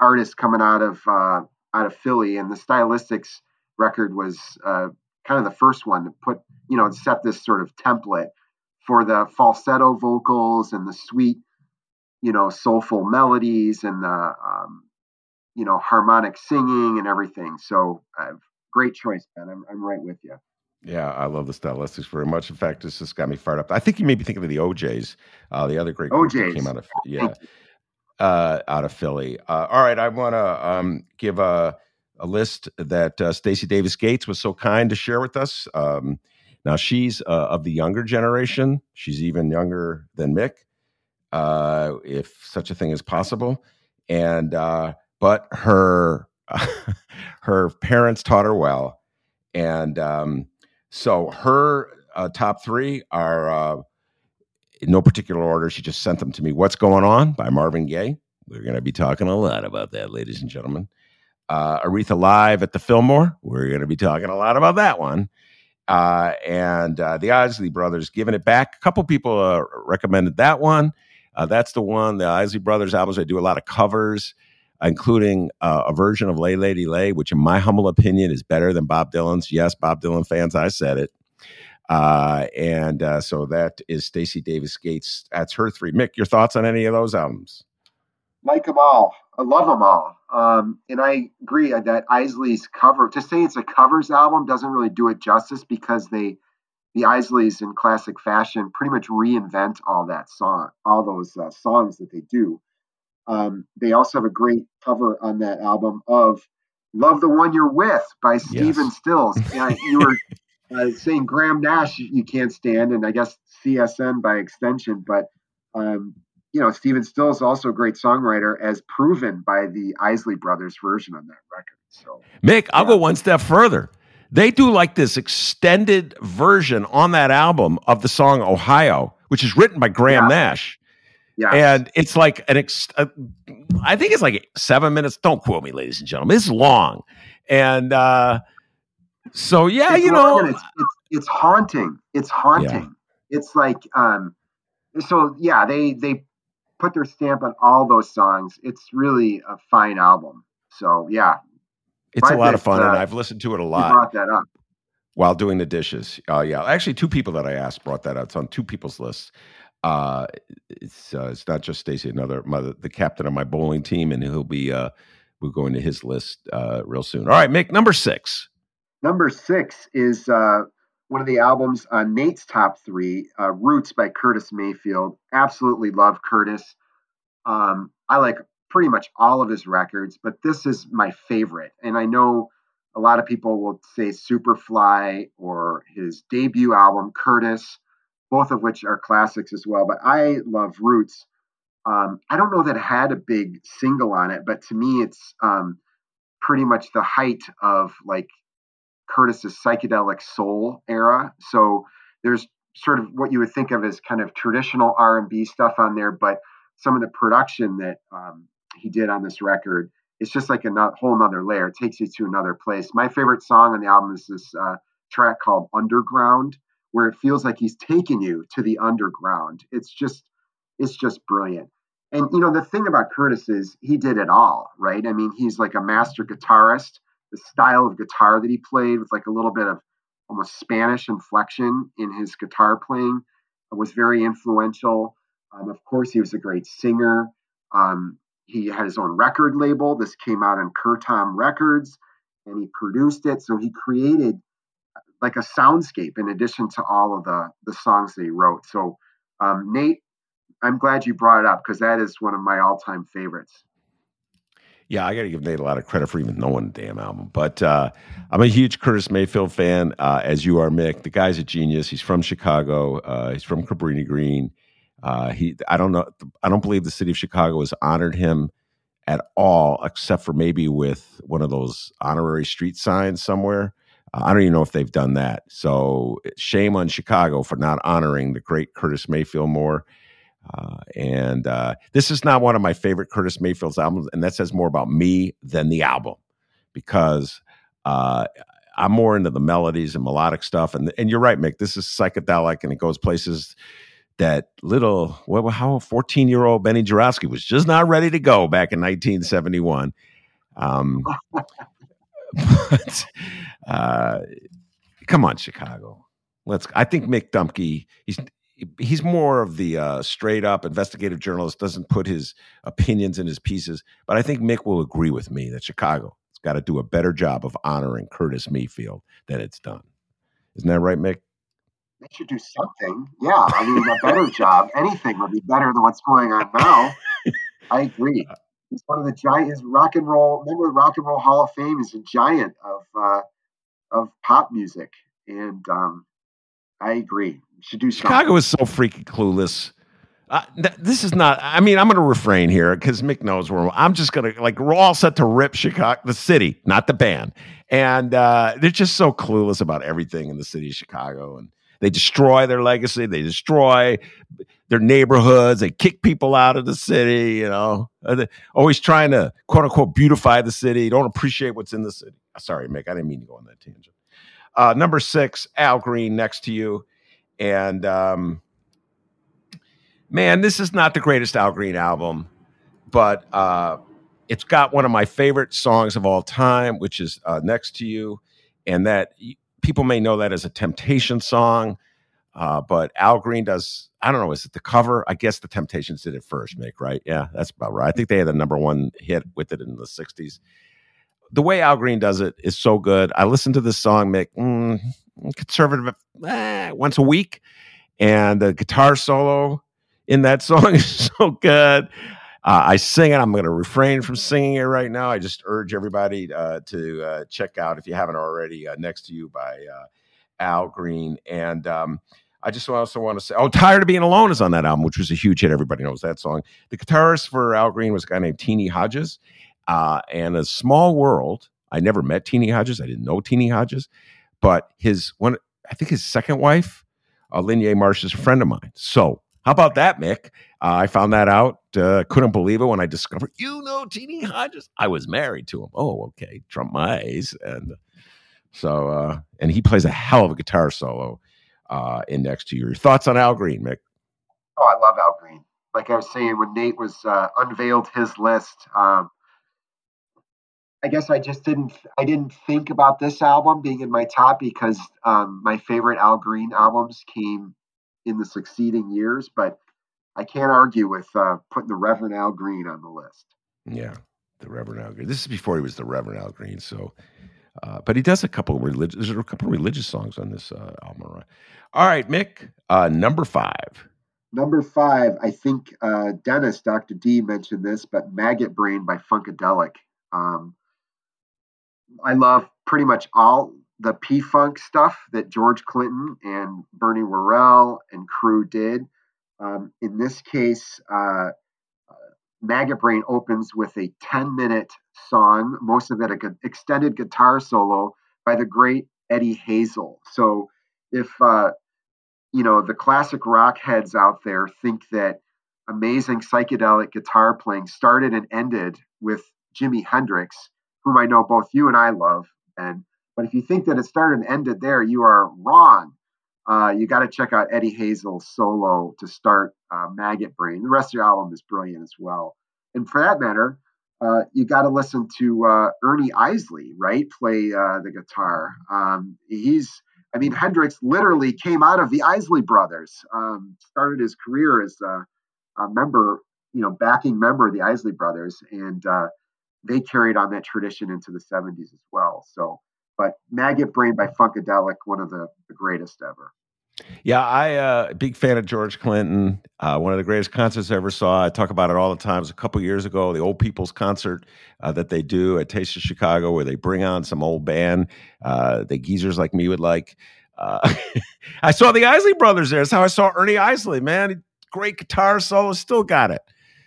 artists coming out of uh, out of Philly, and the Stylistics record was uh, kind of the first one to put you know set this sort of template for the falsetto vocals and the sweet you know soulful melodies and the um, you know harmonic singing and everything. So uh, great choice, Ben. I'm, I'm right with you. Yeah, I love the stylistics very much. In fact, this just got me fired up. I think you may be thinking of the O'Jays, uh, the other great that came out of yeah, uh, out of Philly. Uh, all right, I want to um, give a, a list that uh, Stacy Davis Gates was so kind to share with us. Um, now she's uh, of the younger generation. She's even younger than Mick, uh, if such a thing is possible. And uh, but her her parents taught her well, and um, so her uh, top three are uh, in no particular order. She just sent them to me. What's Going On by Marvin Gaye. We're going to be talking a lot about that, ladies and gentlemen. Uh, Aretha Live at the Fillmore. We're going to be talking a lot about that one. Uh, and uh, the Isley Brothers giving it back. A couple people uh, recommended that one. Uh, that's the one. The Isley Brothers albums. I do a lot of covers including uh, a version of Lay Lady Lay, which, in my humble opinion, is better than Bob Dylan's. Yes, Bob Dylan fans, I said it. Uh, and so that is Stacy Davis Gates. That's her three. Mick, your thoughts on any of those albums? Like them all. I love them all. Um, and I agree that Isley's cover, to say it's a covers album doesn't really do it justice because they, the Isleys in classic fashion, pretty much reinvent all that song, all those uh, songs that they do. Um, they also have a great cover on that album of "Love the One You're With" by Stephen yes. Stills. Yeah, you were uh, saying Graham Nash you can't stand, and I guess CSN by extension. But um, you know, Stephen Stills also a great songwriter, as proven by the Isley Brothers version on that record. So, Mick, I'll go one step further. They do like this extended version on that album of the song Ohio, which is written by Graham yeah. Nash. Yeah. And it's like an ex- uh, I think it's like seven minutes. Don't quote me, ladies and gentlemen. It's long. And uh, so, yeah, it's you know, it's, it's, it's, haunting. It's haunting. Yeah. It's like, um, so yeah, they, they put their stamp on all those songs. It's really a fine album. So yeah. It's a lot of fun. Uh, and I've listened to it a lot. brought that up while doing the dishes. Uh, yeah, actually, two people that I asked brought that up. It's on two people's lists. Uh, it's uh, it's not just Stacy, another mother, the captain of my bowling team, and he'll be uh, we're going to his list uh, real soon. All right, Mick, number six. Number six is uh, one of the albums on Nate's top three, uh, Roots by Curtis Mayfield. Absolutely love Curtis. Um, I like pretty much all of his records, but this is my favorite. And I know a lot of people will say Superfly or his debut album, Curtis both of which are classics as well. But I love Roots. Um, I don't know that it had a big single on it, but to me, it's um, pretty much the height of like Curtis's psychedelic soul era. So there's sort of what you would think of as kind of traditional R&B stuff on there, but some of the production that um, he did on this record, it's just like a whole nother layer. It takes you to another place. My favorite song on the album is this uh, track called Underground where it feels like he's taking you to the underground. It's just it's just brilliant. And you know, the thing about Curtis is he did it all, right? I mean, he's like a master guitarist. The style of guitar that he played with like a little bit of almost Spanish inflection in his guitar playing was very influential. Um, of course, he was a great singer. Um, he had his own record label. This came out on Curtom Records, and he produced it. So he created like a soundscape in addition to all of the the songs that he wrote. So um, Nate I'm glad you brought it up because that is one of my all time favorites. Yeah, I got to give Nate a lot of credit for even knowing the damn album. But uh, I'm a huge Curtis Mayfield fan, uh, as you are, Mick. The guy's a genius. He's from Chicago. Uh, he's from Cabrini Green. Uh, he, I don't know, I don't believe the city of Chicago has honored him at all, except for maybe with one of those honorary street signs somewhere. Uh, I don't even know if they've done that. So shame on Chicago for not honoring the great Curtis Mayfield more. Uh, and uh, this is not one of my favorite Curtis Mayfield's albums, and that says more about me than the album because uh, I'm more into the melodies and melodic stuff. And and you're right, Mick. This is psychedelic, and it goes places that little well, how 14 year old Benny Joravsky was just not ready to go back in 1971. Um, but uh, come on, Chicago. Let's. I think Mick Dumke. He's he's more of the uh, straight up investigative journalist, doesn't put his opinions in his pieces. But I think Mick will agree with me that Chicago has got to do a better job of honoring Curtis Mayfield than it's done. Isn't that right, Mick? They should do something. Yeah. I mean, a better job. Anything would be better than what's going on now. I agree. He's one of the giants. Rock and roll. Remember, Rock and Roll Hall of Fame is a giant of uh, of pop music, and um, I agree should do. Chicago is so freaking clueless. Uh, th- this is not. I mean, I'm going to refrain here because Mick knows where I'm just going to like. We're all set to rip Chicago, the city, not the band, and uh, they're just so clueless about everything in the city of Chicago, and they destroy their legacy. They destroy their neighborhoods. They kick people out of the city. You know, uh, always trying to quote unquote beautify the city. Don't appreciate what's in the city. Sorry, Mick. I didn't mean to go on that tangent. Uh, number six, Al Green, next to you. And um, man, this is not the greatest Al Green album, but uh, it's got one of my favorite songs of all time, which is uh, "Next to You," and that people may know that as a Temptation song. Uh, but Al Green does, I don't know, is it the cover? I guess the Temptations did it first, Mick, right? Yeah, that's about right. I think they had the number one hit with it in the 60s. The way Al Green does it is so good. I listened to this song, Mick, mm, conservative eh, once a week, and the guitar solo in that song is so good. Uh, I sing it. I'm going to refrain from singing it right now. I just urge everybody uh, to uh, check out if you haven't already. Uh, Next to You by uh, Al Green, and um, I just also want to say, oh, Tired of Being Alone is on that album, which was a huge hit. Everybody knows that song. The guitarist for Al Green was a guy named Teenie Hodges, uh, and a Small World. I never met Teenie Hodges. I didn't know Teenie Hodges. But his one, I think his second wife, uh, Marsh, is a friend of mine. So how about that, Mick? Uh, I found that out. Uh, couldn't believe it when I discovered you know Teenie Hodges. I was married to him. Oh, okay, Trump my A's, and so uh, and he plays a hell of a guitar solo uh, in next to you. Your thoughts on Al Green, Mick? Oh, I love Al Green. Like I was saying when Nate was uh, unveiled his list, um, I guess I just didn't I didn't think about this album being in my top because um, my favorite Al Green albums came in the succeeding years, but I can't argue with uh, putting the Reverend Al Green on the list. Yeah, the Reverend Al Green. This is before he was the Reverend Al Green, so. Uh, but he does a couple of religious. There's a couple of religious songs on this uh, album. All right, Mick. Uh, number five. Number five. I think uh, Dennis, Doctor D, mentioned this, but "Maggot Brain" by Funkadelic. Um, I love pretty much all the P Funk stuff that George Clinton and Bernie Worrell and crew did. Um, in this case, uh, Maggot Brain opens with a 10 minute song, most of it an extended guitar solo by the great Eddie Hazel. So if, uh, you know, the classic rock heads out there think that amazing psychedelic guitar playing started and ended with Jimi Hendrix, whom I know both you and I love. And but if you think that it started and ended there, you are wrong. uh, you got to check out Eddie Hazel's solo to start uh, Maggot Brain. The rest of the album is brilliant as well. And for that matter, uh, you got to listen to uh, Ernie Isley, right? Play uh, the guitar. Um, he's, I mean, Hendrix literally came out of the Isley Brothers. Um, started his career as a, a, member, you know, backing member of the Isley Brothers, and uh, they carried on that tradition into the '70s as well. So, but Maggot Brain by Funkadelic, one of the, the greatest ever. Yeah, I uh big fan of George Clinton. Uh, one of the greatest concerts I ever saw. I talk about it all the time. It was a couple years ago, the Old People's Concert uh, that they do at Taste of Chicago, where they bring on some old band uh, the geezers like me would like. Uh, I saw the Isley Brothers there. That's how I saw Ernie Isley. Man, great guitar solo. Still got it.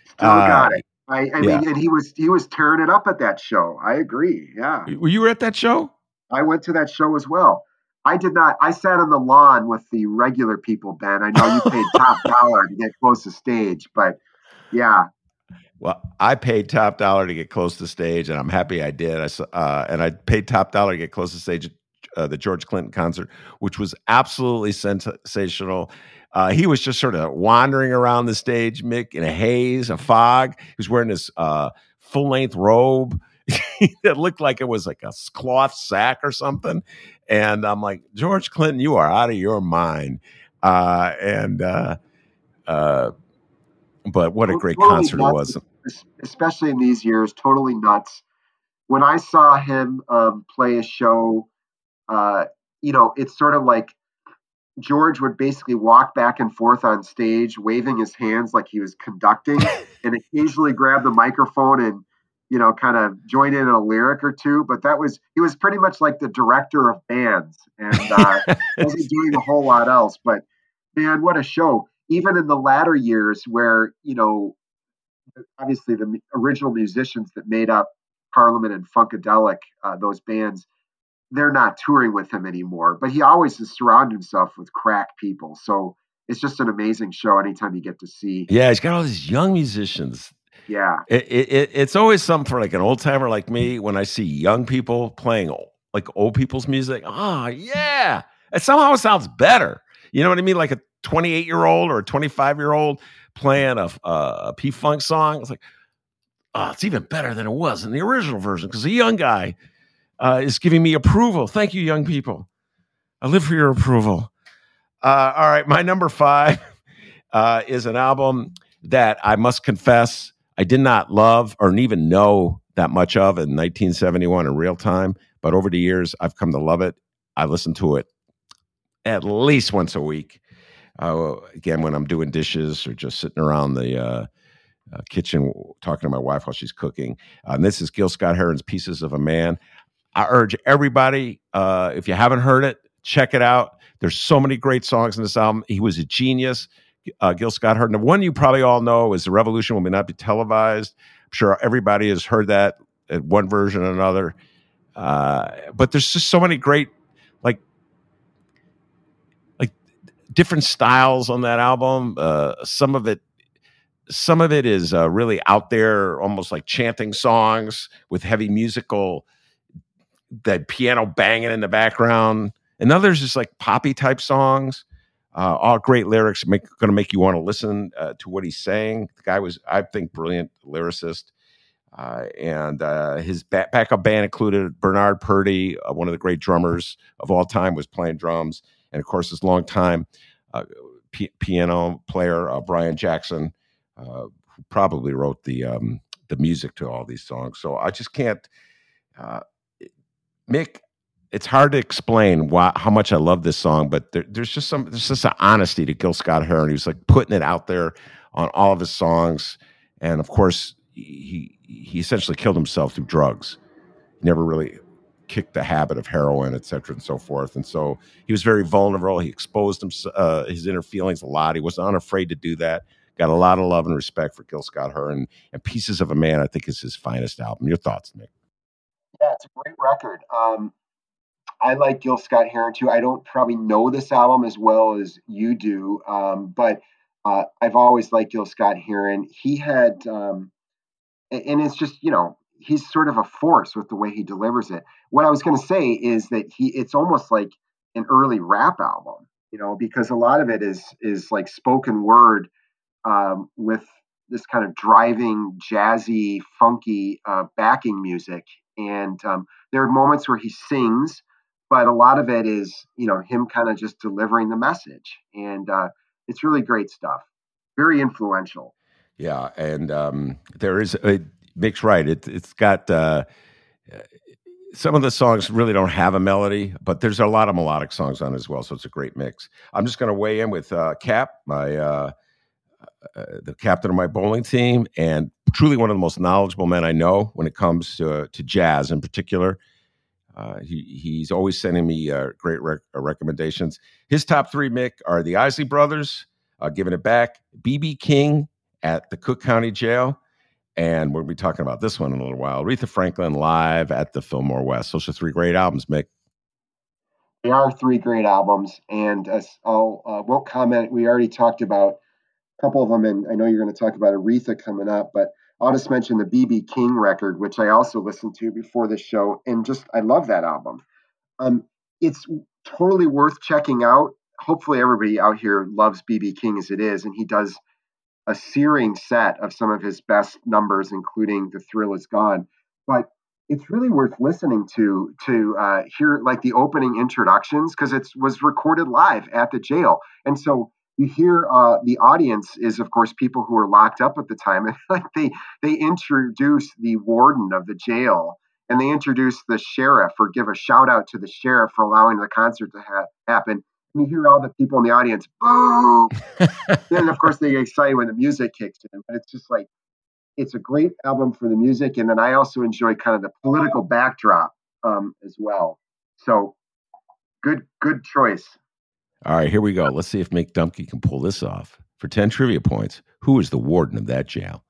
Still got uh, it. I, I yeah. mean, and he was he was tearing it up at that show. I agree. Yeah. Were you at that show? I went to that show as well. I did not. I sat on the lawn with the regular people, Ben. I know you paid top dollar to get close to stage, but yeah. Well, I paid top dollar to get close to stage, and I'm happy I did. I uh, and I paid top dollar to get close to stage uh, the George Clinton concert, which was absolutely sensational. Uh, he was just sort of wandering around the stage, Mick, in a haze, a fog. He was wearing this uh, full length robe that looked like it was like a cloth sack or something. And I'm like, George Clinton, you are out of your mind. Uh, and, uh, uh, but what a great totally concert nuts, it was. Especially in these years, totally nuts. When I saw him um, play a show, uh, you know, it's sort of like George would basically walk back and forth on stage, waving his hands like he was conducting, and occasionally grab the microphone and you know, kind of join in a lyric or two, but that was he was pretty much like the director of bands and uh, wasn't doing a whole lot else. But man, what a show! Even in the latter years, where you know, obviously the original musicians that made up Parliament and Funkadelic, uh, those bands, they're not touring with him anymore. But he always has surrounded himself with crack people, so it's just an amazing show anytime you get to see. Yeah, he's got all these young musicians yeah. It, it, it's always something for like an old timer like me when I see young people playing like old people's music. Ah, oh, yeah. It somehow sounds better. You know what I mean? Like a 28 year old or a 25 year old playing a, a, a P Funk song. It's like, oh, it's even better than it was in the original version because the young guy uh, is giving me approval. Thank you, young people. I live for your approval. Uh, all right, my number five uh, is an album that I must confess I did not love or even know that much of in 1971 in real time, but over the years, I've come to love it. I listen to it at least once a week. Uh, again, when I'm doing dishes or just sitting around the uh, uh, kitchen talking to my wife while she's cooking. Uh, and this is Gil Scott Heron's Pieces of a Man. I urge everybody, uh, if you haven't heard it, check it out. There's so many great songs in this album. He was a genius uh, Gil Scott Heron. The one you probably all know is "The Revolution Will Not Be Televised." I'm sure everybody has heard that at one version or another. Uh, but there's just so many great, like, like different styles on that album. Uh, some of it, some of it is uh, really out there, almost like chanting songs with heavy musical, that piano banging in the background. And others just like poppy type songs. Uh, all great lyrics, going to make you want to listen uh, to what he's saying. The guy was, I think, brilliant lyricist. Uh, and uh, his back- backup band included Bernard Purdie, uh, one of the great drummers of all time, was playing drums, and of course his longtime uh, p- piano player Brian Jackson, uh who probably wrote the um, the music to all these songs. So I just can't. Mick, it's hard to explain why how much I love this song, but there, there's just some there's just an honesty to Gil Scott Heron. He was like putting it out there on all of his songs, and of course he he essentially killed himself through drugs. He never really kicked the habit of heroin, et cetera, and so forth. And so he was very vulnerable. He exposed him, uh, his inner feelings a lot. He was unafraid to do that. Got a lot of love and respect for Gil Scott Heron. And Pieces of a Man, I think, is his finest album. Your thoughts, Nick? Yeah, it's a great record. Um, I like Gil Scott Heron too. I don't probably know this album as well as you do, um, but uh, I've always liked Gil Scott Heron. He had, um, and it's just you know he's sort of a force with the way he delivers it. What I was going to say is that he it's almost like an early rap album. you know, because a lot of it is is like spoken word um, with this kind of driving, jazzy, funky uh, backing music. And um, there are moments where he sings, but a lot of it is, you know, him kind of just delivering the message. And uh, it's really great stuff. Very influential. Yeah, and um, there is it Mick's right. It, it's got uh, some of the songs really don't have a melody, but there's a lot of melodic songs on as well. So it's a great mix. I'm just going to weigh in with uh, Cap, my uh, uh, the captain of my bowling team, and truly one of the most knowledgeable men I know when it comes to to jazz in particular. Uh, he he's always sending me uh, great rec- uh, recommendations. His top three, Mick, are the Isley Brothers, "Giving It Back," BB King at the Cook County Jail, and we'll be talking about this one in a little while. Aretha Franklin live at the Fillmore West. Those are three great albums, Mick. They are three great albums, and uh, I'll uh, won't comment. We already talked about couple of them, and I know you're going to talk about Aretha coming up, but I'll just mention the BB King record, which I also listened to before the show, and just I love that album. Um, it's totally worth checking out. Hopefully, everybody out here loves BB King as it is, and he does a searing set of some of his best numbers, including "The Thrill Is Gone." But it's really worth listening to to uh, hear like the opening introductions because it was recorded live at the jail, and so you hear uh, the audience is of course people who were locked up at the time, and like they they introduce the warden of the jail. And they introduce the sheriff or give a shout out to the sheriff for allowing the concert to ha- happen and you hear all the people in the audience boo. then of course they get excited when the music kicks in. But it's just like it's a great album for the music, and then I also enjoy kind of the political backdrop um, as well. So good, good choice. All right, here we go. Let's see if Mick Dumke can pull this off for ten trivia points. Who is the warden of that jail?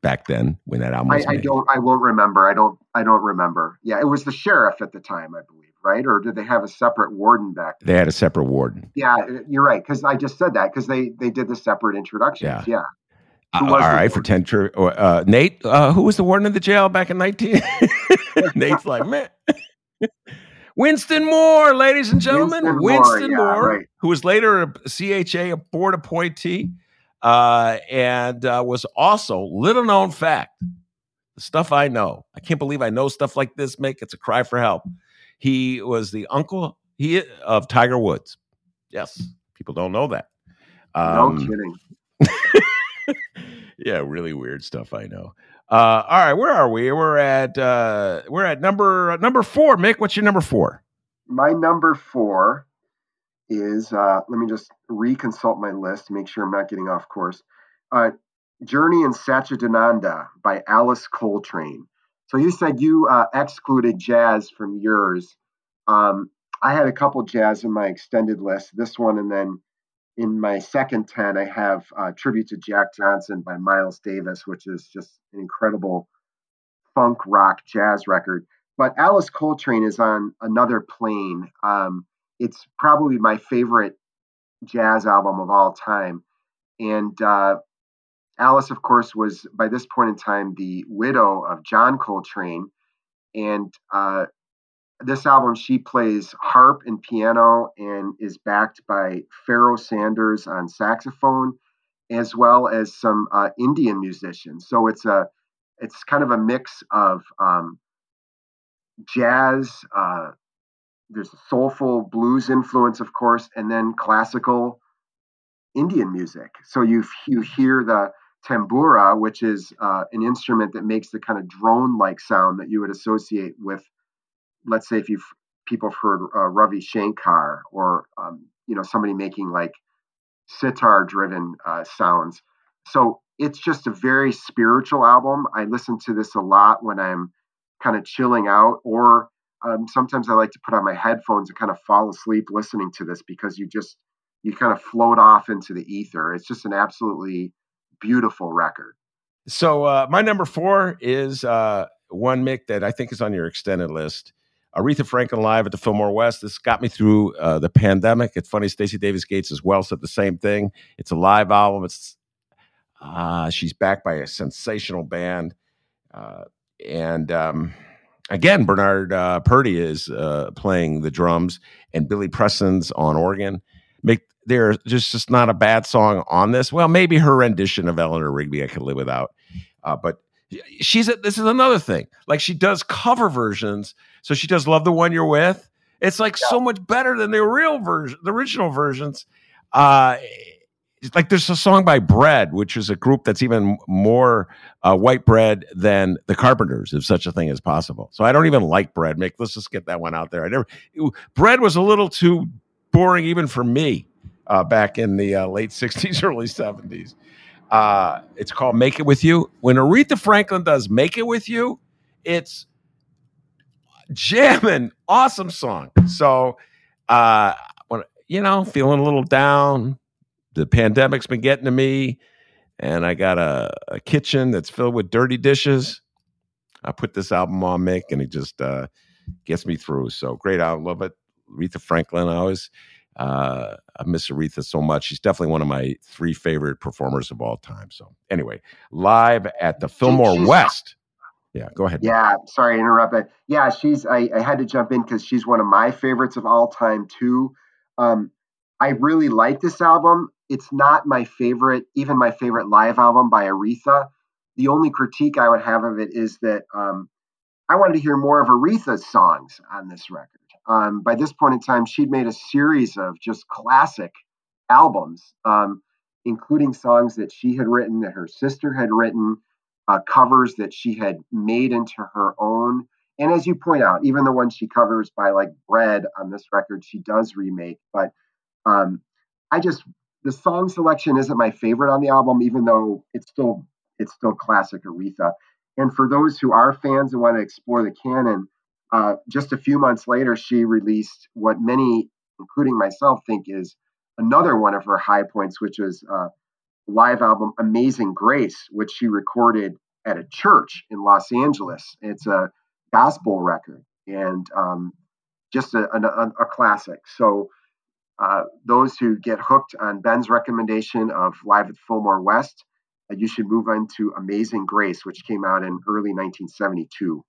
Back then, when that album was I, I don't. I won't remember. I don't. I don't remember. Yeah, it was the sheriff at the time, I believe right? Or did they have a separate warden back? Then? They had a separate warden. Yeah, you're right. Because I just said that because they they did the separate introductions. Yeah. yeah. Uh, all right, for ten. Uh, Nate, uh, who was the warden of the jail back in nineteen? Nate's like, man. Winston Moore, ladies and gentlemen, Winston, Winston Moore, Moore yeah, right. who was later a CHA a board appointee, uh, and uh, was also little known fact. The stuff I know, I can't believe I know stuff like this. Mick it's a cry for help. He was the uncle he of Tiger Woods. Yes, people don't know that. Um, no kidding. yeah, really weird stuff. I know. Uh, all right, where are we? We're at uh, we're at number number four. Mick, what's your number four? My number four is uh, let me just reconsult my list to make sure I'm not getting off course. Uh, Journey in Satchidananda by Alice Coltrane. So you said you uh, excluded jazz from yours. Um, I had a couple jazz in my extended list. This one, and then in my second ten, I have uh, "Tribute to Jack Johnson" by Miles Davis, which is just an incredible funk rock jazz record. But Alice Coltrane is on another plane. Um, it's probably my favorite jazz album of all time, and uh, Alice, of course, was by this point in time the widow of John Coltrane. And uh, this album, she plays harp and piano and is backed by Pharoah Sanders on saxophone, as well as some uh, Indian musicians. So it's a it's kind of a mix of um, jazz. Uh, there's a soulful blues influence, of course, and then classical Indian music. So you you hear the tambura, which is uh, an instrument that makes the kind of drone-like sound that you would associate with, let's say, if you've people have heard uh, Ravi Shankar or um, you know somebody making like sitar-driven uh, sounds. So it's just a very spiritual album. I listen to this a lot when I'm kind of chilling out, or um, sometimes I like to put on my headphones and kind of fall asleep listening to this because you just you kind of float off into the ether. It's just an absolutely beautiful record. So uh, my number four is uh, one Mick that I think is on your extended list. Aretha Franklin live at the Fillmore West. This got me through uh, the pandemic. It's funny, Stacy Davis Gates as well said the same thing. It's a live album. It's uh, she's backed by a sensational band, uh, and um, again, Bernard uh, Purdie is uh, playing the drums, and Billy Preston's on organ. Mick there's just just not a bad song on this. Well, maybe her rendition of Eleanor Rigby I could live without, uh, but she's a, this is another thing. Like she does cover versions, so she does "Love the One You're With." It's like yeah. so much better than the real version, the original versions. Uh, like there's a song by Bread, which is a group that's even more uh, white bread than the Carpenters, if such a thing is possible. So I don't even like Bread. Mick let's just get that one out there. I never it, Bread was a little too boring even for me uh, back in the uh, late '60s, early '70s. Uh, it's called "Make It With You." When Aretha Franklin does "Make It With You," it's jamming, awesome song. So, uh, when you know, feeling a little down the pandemic's been getting to me, and I got a, a kitchen that's filled with dirty dishes. I put this album on Mick, and it just uh, gets me through. So great album, love it. Aretha Franklin, I always uh, I miss Aretha so much. She's definitely one of my three favorite performers of all time. So anyway, live at the Fillmore West. Yeah, go ahead. Yeah, sorry to interrupt. But yeah, she's I, I had to jump in because she's one of my favorites of all time too. Um, I really like this album. It's not my favorite, even my favorite live album by Aretha. The only critique I would have of it is that um, I wanted to hear more of Aretha's songs on this record. Um, by this point in time, she'd made a series of just classic albums, um, including songs that she had written, that her sister had written, uh, covers that she had made into her own. And as you point out, even the ones she covers by like Bread on this record, she does remake. But um, I just the song selection isn't my favorite on the album, even though it's still it's still classic Aretha. And for those who are fans and want to explore the canon, uh, just a few months later, she released what many, including myself, think is another one of her high points, which was uh, live album "Amazing Grace," which she recorded at a church in Los Angeles. It's a gospel record and um, just a, a, a classic. So uh, those who get hooked on Ben's recommendation of Live at Fillmore West, uh, you should move on to Amazing Grace, which came out in early 1972.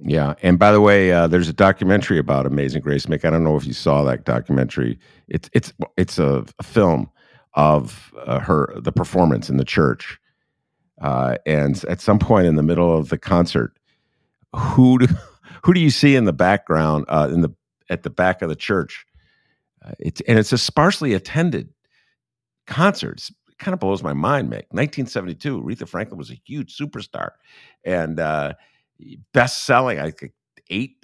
Yeah, and by the way, uh, there's a documentary about Amazing Grace. Mick, I don't know if you saw that documentary. It's it's it's a, a film of uh, her the performance in the church, uh, and at some point in the middle of the concert, who do, who do you see in the background uh, in the at the back of the church? Uh, it's and it's a sparsely attended concert. It kind of blows my mind, Mick. 1972, Aretha Franklin was a huge superstar, and uh, best selling. I think eight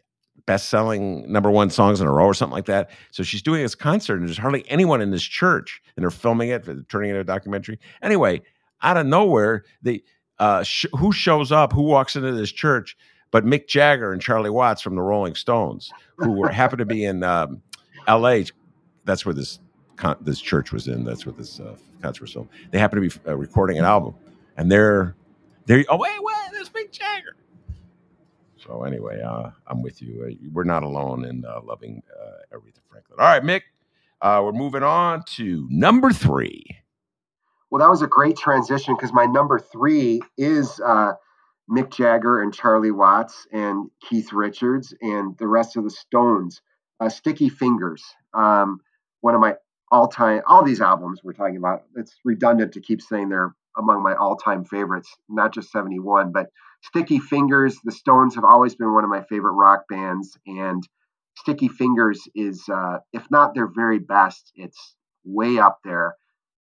best selling number one songs in a row or something like that. So she's doing this concert, and there's hardly anyone in this church, and they're filming it, turning it into a documentary. Anyway, out of nowhere, they uh, sh- who shows up, who walks into this church, but Mick Jagger and Charlie Watts from the Rolling Stones, who were happen to be in um, L.A that's where this con- this church was in. That's where this uh, concert was filmed. They happen to be uh, recording an album, and they're they're oh wait wait there's Mick Jagger. So anyway, uh, I'm with you. Uh, we're not alone in uh, loving uh, Aretha Franklin. All right, Mick, we're moving on to number three. Well, that was a great transition because my number three is Mick Jagger and Charlie Watts and Keith Richards and the rest of the Stones. Sticky Fingers. Um, one of my all time, all these albums we're talking about, it's redundant to keep saying they're among my all time favorites, not just 71, but Sticky Fingers, the Stones have always been one of my favorite rock bands. And Sticky Fingers is, uh, if not their very best, it's way up there.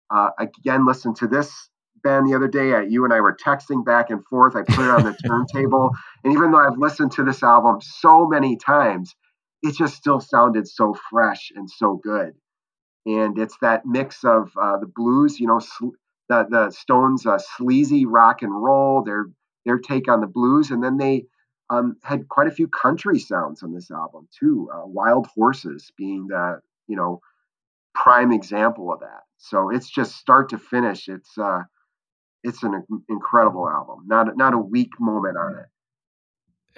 Uh, again, listen to this Ben the other day. Uh, you and I were texting back and forth. I put it on the turntable. And even though I've listened to this album so many times, it just still sounded so fresh and so good and it's that mix of uh, the blues, you know, sl- the the Stones' uh, sleazy rock and roll, their their take on the blues, and then they um, had quite a few country sounds on this album too. Uh, Wild Horses being the you know prime example of that. So it's just start to finish. It's uh, it's an incredible album. Not not a weak moment on it.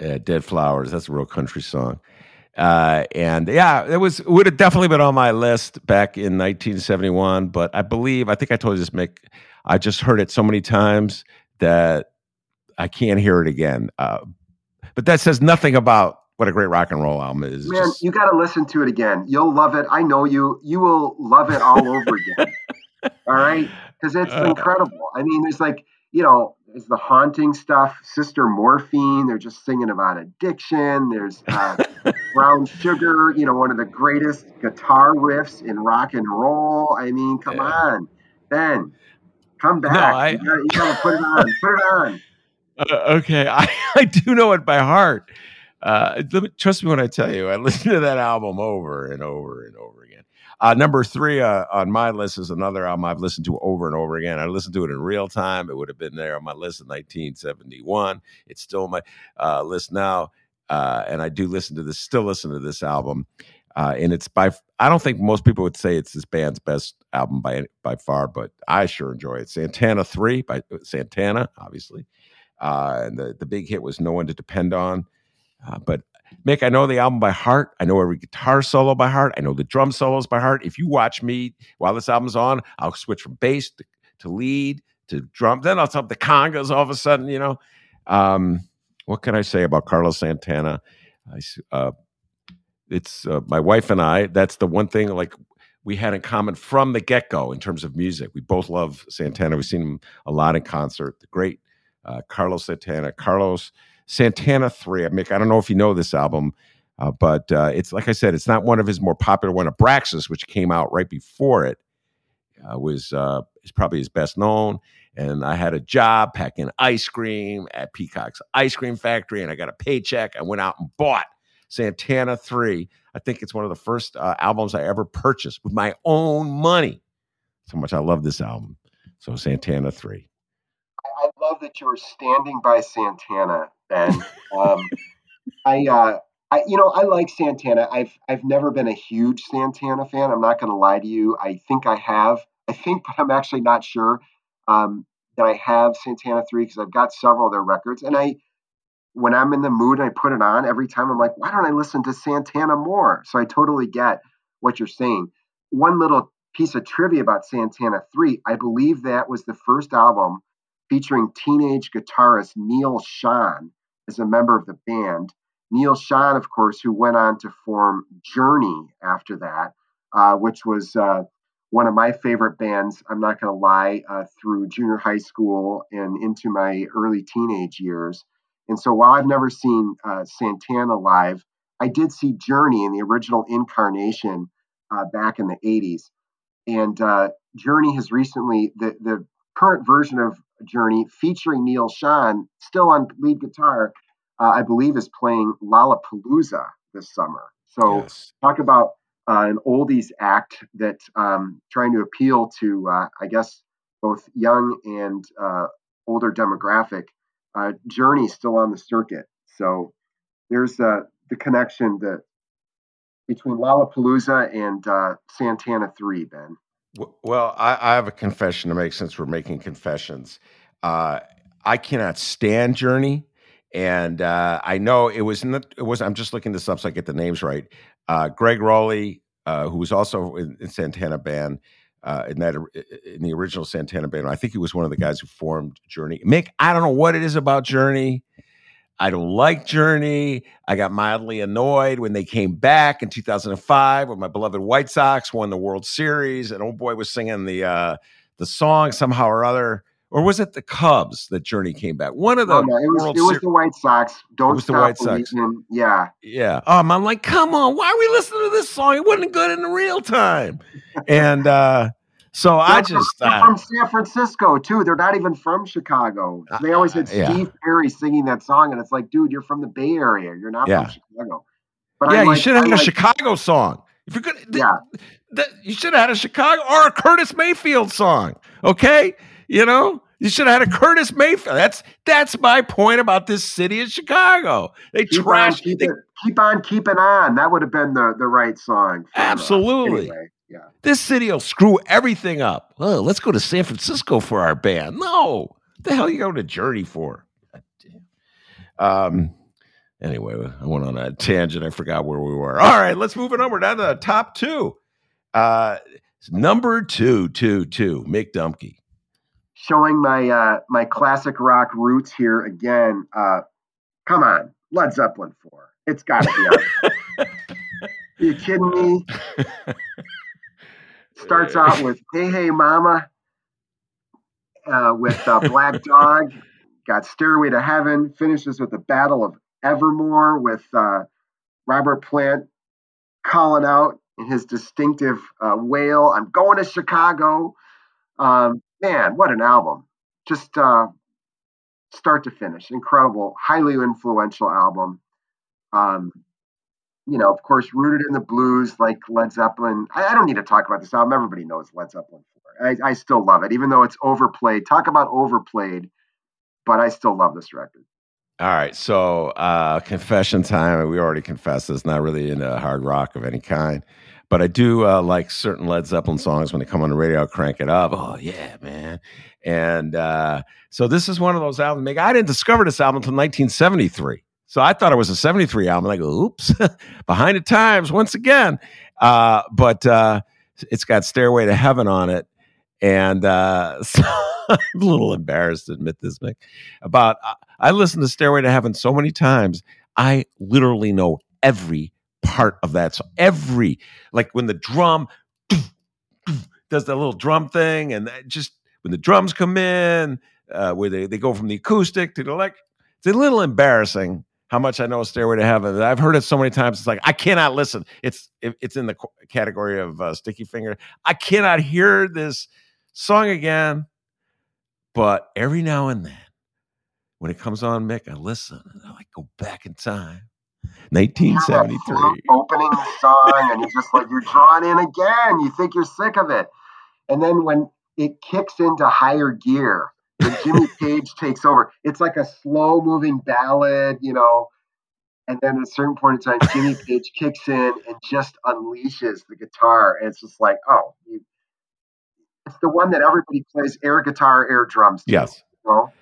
Yeah, Dead Flowers. That's a real country song. Uh, and yeah, it was would have definitely been on my list back in 1971. But I believe I think I told you this, Mick. I just heard it so many times that I can't hear it again. Uh, but that says nothing about what a great rock and roll album is. Man, Just- you got to listen to it again. You'll love it. I know you. You will love it all over again. all right, because it's Uh. incredible. I mean, there's like you know, there's the haunting stuff. Sister Morphine. They're just singing about addiction. There's uh, Brown Sugar. You know, one of the greatest guitar riffs in rock and roll. I mean, come Yeah. on, Ben. Come back. I- you, gotta, you gotta put it on. Put it on. Uh, okay, I, I do know it by heart. Uh, me- trust me when I tell you, I listened to that album over and over and over. Uh, number three uh, on my list is another album I've listened to over and over again. I listened to it in real time. It would have been there on my list in 1971. It's still on my uh, list now, uh, and I do listen to this. Still listen to this album, uh, and it's by. I don't think most people would say it's this band's best album by by far, but I sure enjoy it. Santana Three by Santana, obviously. Uh, and the, the big hit was No One to Depend On. Uh, but Mick, I know the album by heart. I know every guitar solo by heart. I know the drum solos by heart. If you watch me while this album's on, I'll switch from bass to, to lead to drum. Then I'll stop the congas all of a sudden, you know. Um, what can I say about Carlos Santana? I uh, it's uh, my wife and I. That's the one thing like we had in common from the get go in terms of music. We both love Santana. We've seen him a lot in concert. The great uh, Carlos Santana. Carlos Santana 3. I Mick, I don't know if you know this album, uh, but uh, it's like I said, it's not one of his more popular one. Abraxas, which came out right before it, uh, was uh, is probably his best known. And I had a job packing ice cream at Peacock's Ice Cream Factory, and I got a paycheck. I went out and bought Santana 3. I think it's one of the first uh, albums I ever purchased with my own money. So much I love this album. So Santana 3. I love that you were standing by Santana, Ben. Um, I, uh, I, you know, I like Santana. I've, I've never been a huge Santana fan. I'm not going to lie to you. I think I have. I think, but I'm actually not sure um, that I have Santana three because I've got several of their records, and I, when I'm in the mood and I put it on every time, I'm like, why don't I listen to Santana more? So I totally get what you're saying. One little piece of trivia about Santana three, I believe that was the first album featuring teenage guitarist Neal Schon as a member of the band. Neal Schon, of course, who went on to form Journey after that, uh, which was uh, one of my favorite bands, I'm not going to lie, uh, through junior high school and into my early teenage years. And so while I've never seen uh, Santana live, I did see Journey in the original incarnation uh, back in the 80s. And uh, Journey has recently, the, the current version of Journey featuring Neal Schon, still on lead guitar, uh, I believe is playing Lollapalooza this summer. So Yes. talk about uh, an oldies act that um, trying to appeal to, uh, I guess, both young and uh, older demographic. Uh, Journey still on the circuit, so there's uh, the connection that between Lollapalooza and uh, Santana Three, Ben. Well, I, I have a confession to make since we're making confessions. Uh, I cannot stand Journey, and uh, I know it was. It was. I'm just looking this up so I get the names right. Uh, Gregg Rolie, uh, who was also in, in Santana band, uh, in that in the original Santana band. I think he was one of the guys who formed Journey. Mick, I don't know what it is about Journey. I don't like Journey. I got mildly annoyed when they came back in 2005 when my beloved White Sox won the World Series and old boy was singing the uh, the song somehow or other. Or was it the Cubs that Journey came back? One of the Oh, no, it was World it was the White Sox. Don't was the White Sox. Yeah, Yeah. Um, I'm like, come on, why are we listening to this song? It wasn't good in the real time. And uh, so I They're from- just they're uh, from San Francisco too. They're not even from Chicago. They always had Uh, yeah. Steve Perry singing that song, and it's like, dude, you're from the Bay Area. You're not Yeah. from Chicago. But yeah, you should have had a Chicago song. If you're gonna, th- Yeah, th- you should have had a Chicago or a Curtis Mayfield song. Okay, you know, you should have had a Curtis Mayfield. That's that's my point about this city of Chicago. They keep on, trash. keep, they- it, keep on keeping on. That would have been the the right song. uh, Absolutely. anyway, yeah. this city will screw everything up. Oh, let's go to San Francisco for our band. No, what the hell are you going to Journey for? Damn. Um. Anyway, I went on a tangent. I forgot where we were. All right, let's move it on. We're down to the top two. Uh, number two, two, two. Mick Dumke. Showing my uh, my classic rock roots here again. Uh, come on, Led Zeppelin 4. It's got to be on. Are you kidding me? Starts out with Hey Hey Mama uh, with uh, Black Dog. Got Stairway to Heaven. Finishes with the Battle of Evermore with uh, Robert Plant calling out in his distinctive uh, wail. I'm going to Chicago. Um, man, what an album! Just uh, start to finish, incredible, highly influential album. Um, you know, of course, rooted in the blues like Led Zeppelin. I, I don't need to talk about this album. Everybody knows Led Zeppelin 4. I, I still love it, even though it's overplayed. Talk about overplayed, but I still love this record. All right, so uh, confession time. We already confessed it's not really into hard rock of any kind, but I do uh, like certain Led Zeppelin songs when they come on the radio. I'll crank it up. Oh yeah, man! And uh, so this is one of those albums. I didn't discover this album until 1973. So I thought it was a 73 album. Like, oops, behind the times once again. Uh, but uh, it's got Stairway to Heaven on it. And uh, so I'm a little embarrassed to admit this, Mick. About uh, I listened to Stairway to Heaven so many times, I literally know every part of that song. Every like when the drum does that little drum thing, and just when the drums come in, uh, where they, they go from the acoustic to the like, it's a little embarrassing how much I know Stairway to Heaven. I've heard it so many times. It's like I cannot listen. It's it's in the category of uh, Sticky Finger. I cannot hear this song again. But every now and then, when it comes on, Mick, I listen and I like go back in time. 1973 opening song, and you're just like you're drawn in again. You think you're sick of it, and then when it kicks into higher gear, when Jimmy Page takes over. It's like a slow moving ballad, you know. And then at a certain point in time, Jimmy Page kicks in and just unleashes the guitar. And it's just like, oh, you, it's the one that everybody plays air guitar, air drums. To, yes. You know?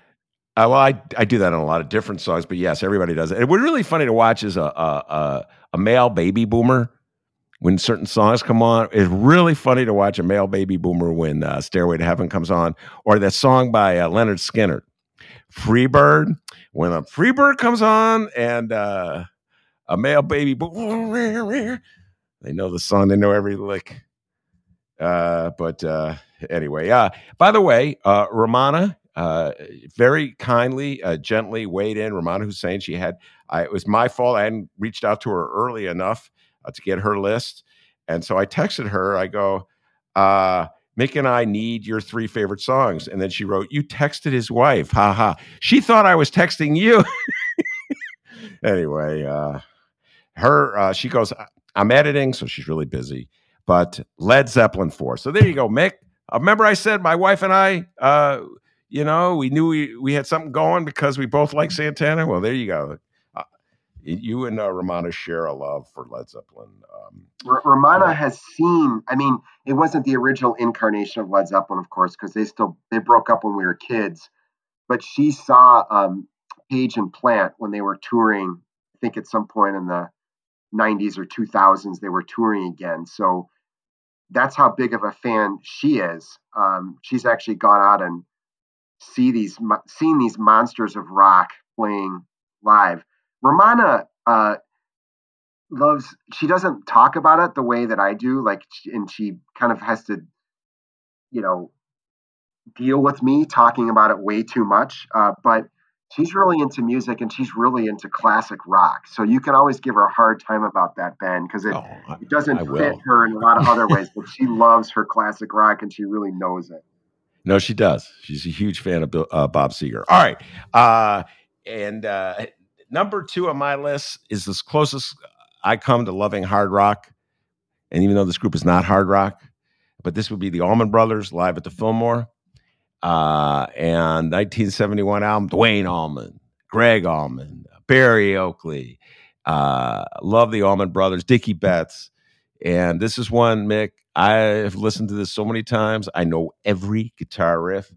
Uh, well, I, I do that on a lot of different songs, but yes, everybody does it. And what's really funny to watch is a, a, a, a male baby boomer when certain songs come on. It's really funny to watch a male baby boomer when uh, Stairway to Heaven comes on, or that song by uh, Lynyrd Skynyrd, Freebird. When a Freebird comes on and uh, a male baby boomer, they know the song, they know every lick. Uh, but uh, anyway, uh, by the way, uh, Rummana uh, very kindly, gently weighed in. Rummana Hussain, she had, I, it was my fault. I hadn't reached out to her early enough uh, to get her list. And so I texted her, I go, uh, Mick and I need your three favorite songs. And then she wrote, You texted his wife. Ha ha. She thought I was texting you. anyway, uh, her, uh, she goes, I'm editing, so she's really busy. But Led Zeppelin 4. So there you go, Mick. Uh, remember, I said my wife and I, uh, you know, we knew we, we had something going because we both like Santana. Well, there you go you and uh, Rummana share a love for Led Zeppelin. Um, R- Rummana has seen. I mean, it wasn't the original incarnation of Led Zeppelin, of course, because they still they broke up when we were kids. But she saw um, Page and Plant when they were touring. I think at some point in the 90s or 2000s they were touring again. So that's how big of a fan she is. Um, she's actually gone out and see these seen these monsters of rock playing live Rummana uh, loves. She doesn't talk about it the way that I do. Like, and she kind of has to, you know, deal with me talking about it way too much. Uh, but she's really into music and she's really into classic rock. So you can always give her a hard time about that, Ben, because it, oh, it doesn't fit her in a lot of other ways. But she loves her classic rock and she really knows it. No, she does. She's a huge fan of uh, Bob Seger. All right. Uh, and uh, number two on my list is the closest I come to loving hard rock. And even though this group is not hard rock, but this would be the Allman Brothers live at the Fillmore. Uh, and 1971 album, Duane Allman, Gregg Allman, Berry Oakley. Uh, love the Allman Brothers, Dickey Betts. And this is one, Mick, I've listened to this so many times. I know every guitar riff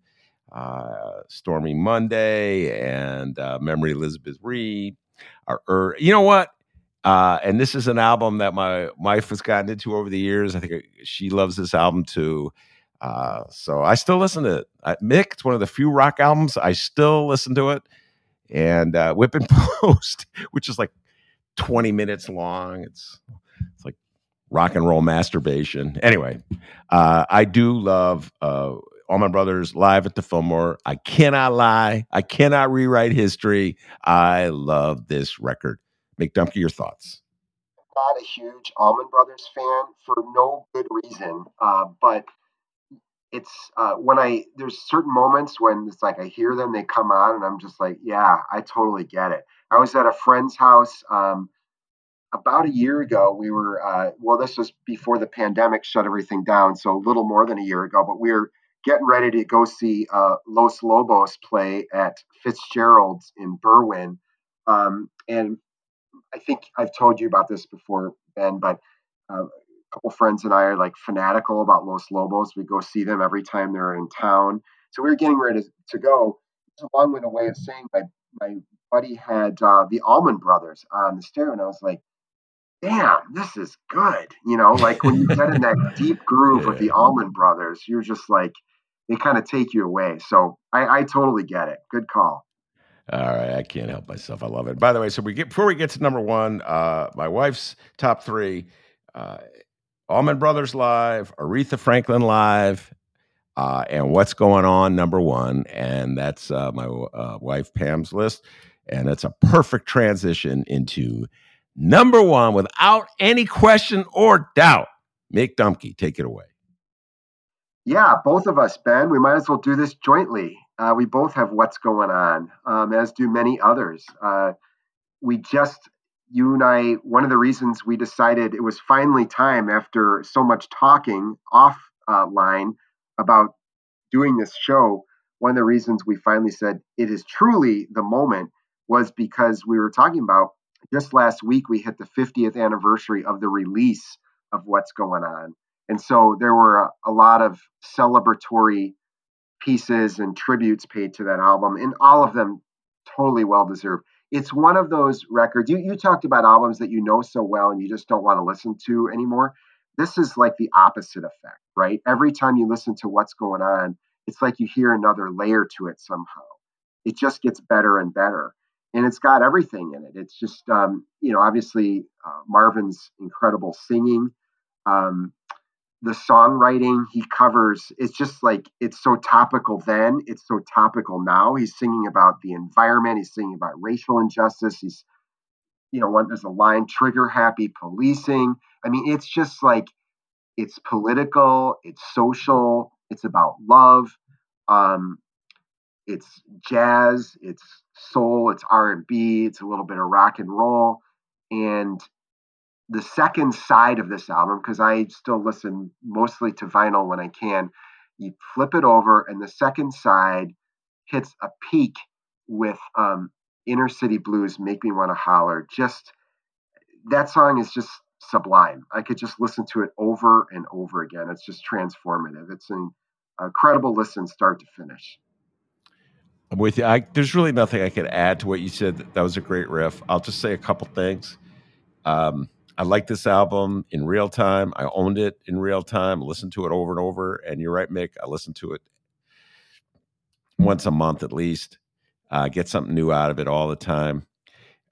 uh, Stormy Monday and uh, Memory Elizabeth Reed. Or, or, you know what? Uh, and this is an album that my wife has gotten into over the years. I think uh, she loves this album too. Uh, so I still listen to it. Uh, Mick, it's one of the few rock albums I still listen to it. and uh, Whip and Post, which is like 20 minutes long. It's it's like rock and roll masturbation. Anyway, I do love uh, my Brothers live at the Fillmore. I cannot lie. I cannot rewrite history. I love this record. Mick Dumke, your thoughts? I'm not a huge Allman Brothers fan for no good reason, uh, but it's uh, when I there's certain moments when it's like I hear them, they come on, and I'm just like, yeah, I totally get it. I was at a friend's house um, about a year ago. We were uh, well, this was before the pandemic shut everything down, so a little more than a year ago. But we were getting ready to go see uh, Los Lobos play at Fitzgerald's in Berwyn, um, and I think I've told you about this before, Ben, but uh, couple friends and I are like fanatical about Los Lobos. We go see them every time they're in town. So we were getting ready to, to go. It's a long way of saying my my buddy had uh, the Allman Brothers on the stereo, and I was like, "Damn, this is good." You know, like when you get in that deep groove yeah. with the Allman Brothers, you're just like they kind of take you away. So I, I totally get it. Good call. All right, I can't help myself. I love it. By the way, so we get before we get to number one, uh, my wife's top three. Uh, Allman Brothers Live, Aretha Franklin Live, uh, and What's Going On, number one. And that's uh, my uh, wife Pam's list. And it's a perfect transition into number one without any question or doubt. Mick Dumke, take it away. Yeah, both of us, Ben. We might as well do this jointly. Uh, we both have what's going on, um, as do many others. Uh, we just you and I, one of the reasons we decided it was finally time after so much talking offline uh, about doing this show. One of the reasons we finally said it is truly the moment was because we were talking about just last week, we hit the 50th anniversary of the release of What's Going On. And so there were a, a lot of celebratory pieces and tributes paid to that album, and all of them totally well deserved. It's one of those records you, you talked about albums that you know so well and you just don't want to listen to anymore. This is like the opposite effect right? Every time you listen to what's going on it's like you hear another layer to it somehow. It just gets better and better and it's got everything in it. It's just um, you know obviously uh, marvin's incredible singing um, the songwriting he covers it's just like it's so topical then it's so topical now. He's singing about the environment he's singing about racial injustice he's you know when there's a line trigger happy policing. I mean it's just like it's political it's social it's about love um it's jazz it's soul it's r&b it's a little bit of rock and roll and the second side of this album, because I still listen mostly to vinyl when I can, you flip it over, and the second side hits a peak with um, Inner City Blues, Make Me Want to Holler. Just that song is just sublime. I could just listen to it over and over again. It's just transformative. It's an incredible listen, start to finish. I'm with you. I, there's really nothing I could add to what you said. That was a great riff. I'll just say a couple things. Um, I like this album in real time. I owned it in real time, listened to it over and over. And you're right, Mick. I listen to it once a month at least. Uh, get something new out of it all the time.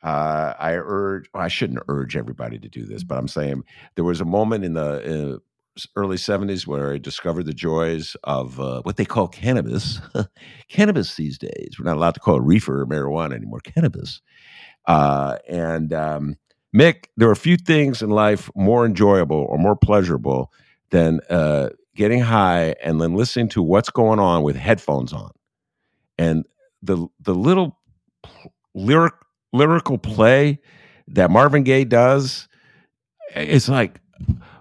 Uh, I urge, well, I shouldn't urge everybody to do this, but I'm saying there was a moment in the uh, early 70s where I discovered the joys of uh, what they call cannabis. cannabis these days. We're not allowed to call it reefer or marijuana anymore, cannabis. Uh, and um, Mick, there are a few things in life more enjoyable or more pleasurable than uh, getting high and then listening to what's going on with headphones on. And the the little lyric lyrical play that Marvin Gaye does, it's like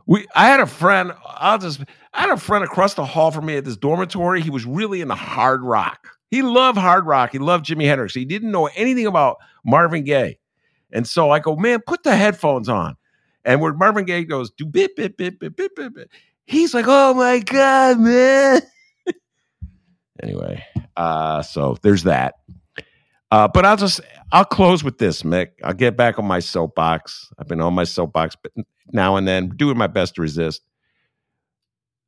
we. I had a friend. I'll just. I had a friend across the hall from me at this dormitory. He was really into hard rock. He loved hard rock. He loved Jimi Hendrix. He didn't know anything about Marvin Gaye. And so I go, man, put the headphones on. And where Marvin Gaye goes, do bit, bit, bit, bit, bit, bit, bit. He's like, oh my God, man. anyway, uh, so there's that. Uh, but I'll just I'll close with this, Mick. I'll get back on my soapbox. I've been on my soapbox but now and then, doing my best to resist.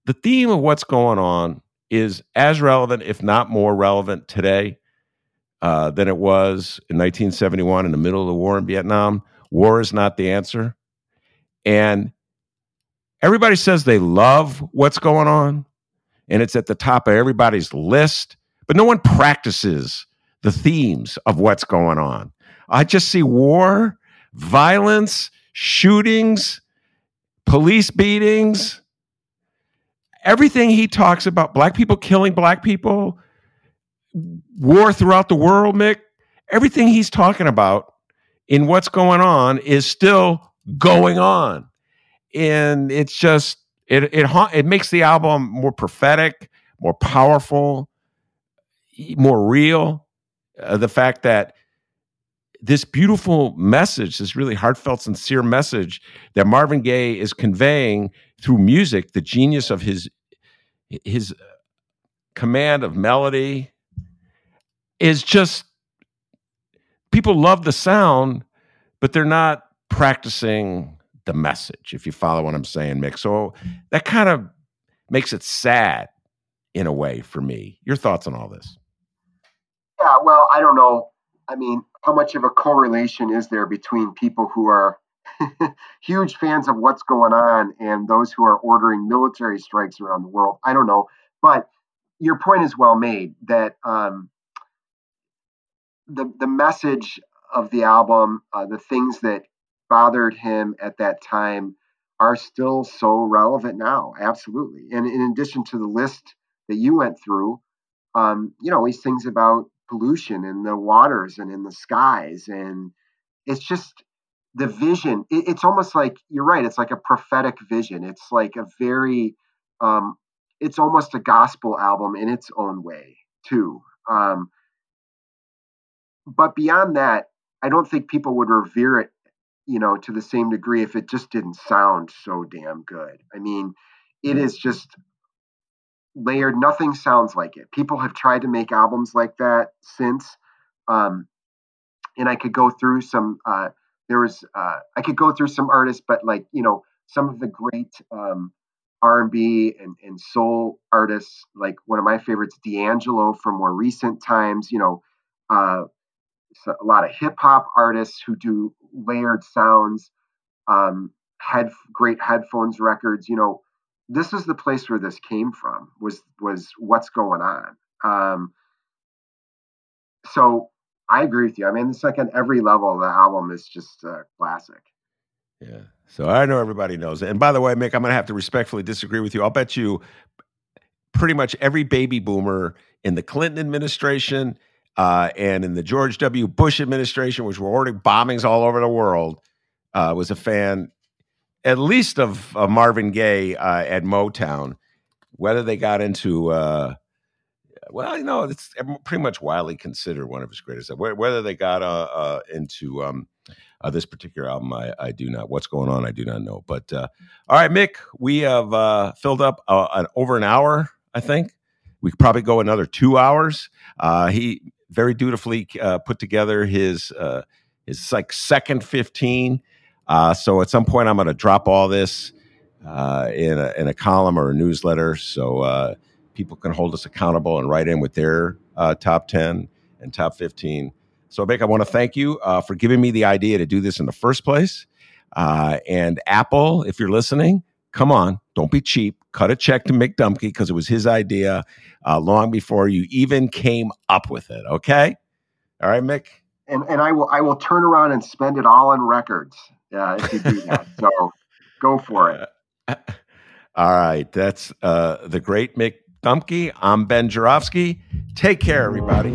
The theme of what's going on is as relevant, if not more relevant today, uh, than it was in 1971 in the middle of the war in Vietnam. War is not the answer. And everybody says they love what's going on, and it's at the top of everybody's list, but no one practices the themes of what's going on. I just see war, violence, shootings, police beatings, everything he talks about, black people killing black people, war throughout the world, Mick, everything he's talking about in what's going on is still going on. And it's just, it, it, it makes the album more prophetic, more powerful, more real. Uh, the fact that this beautiful message, this really heartfelt, sincere message that Marvin Gaye is conveying through music, the genius of his his command of melody is just people love the sound, but they're not practicing the message, if you follow what I'm saying, Mick. So that kind of makes it sad in a way for me. Your thoughts on all this? Yeah, well, I don't know. I mean, how much of a correlation is there between people who are huge fans of what's going on and those who are ordering military strikes around the world? I don't know. But your point is well made that um, the the message of the album, uh, the things that bothered him at that time, are still so relevant now. Absolutely. And in addition to the list that you went through, um, you know, he sings about pollution in the waters and in the skies, and it's just the vision. It, it's almost like you're right. It's like a prophetic vision. It's like a very, um, it's almost a gospel album in its own way too. Um, but beyond that, I don't think people would revere it, you know, to the same degree if it just didn't sound so damn good. I mean, it is just layered. Nothing sounds like it. People have tried to make albums like that since. Um, and I could go through some. Uh, there was uh, I could go through some artists, but like you know, some of the great um, R&B and, and soul artists, like one of my favorites, D'Angelo from more recent times. You know, uh, a lot of hip hop artists who do layered sounds, um, head great headphones records. You know, this is the place where this came from. Was was what's going on. Um, so I agree with you. I mean, it's like on every level, of the album is just a classic. Yeah. So I know everybody knows it. And by the way, Mick, I'm going to have to respectfully disagree with you. I'll bet you pretty much every baby boomer in the Clinton administration uh, and in the George W. Bush administration, which were ordering bombings all over the world, uh, was a fan at least of uh, Marvin Gaye uh, at Motown. Whether they got into, uh, well, you know, it's pretty much widely considered one of his greatest. Whether they got uh, into um, this particular album, I, I, do not. What's going on, I do not know. But all right, Mick, we have filled up an, over an hour, I think. We could probably go another two hours. he very dutifully uh, put together his uh, his like second fifteen. Uh, so at some point, I'm going to drop all this uh, in a, in a column or a newsletter, so uh, people can hold us accountable and write in with their uh, top ten and top fifteen. So, Mick, I want to thank you for giving me the idea to do this in the first place. and Apple, if you're listening, come on, don't be cheap. Cut a check to Mick Dumke because it was his idea uh, long before you even came up with it. Okay. All right, Mick. And and I will I will turn around and spend it all on records. Yeah, if you do that. so go for it. All right. That's uh, the great Mick Dumke. I'm Ben Joravsky. Take care, everybody.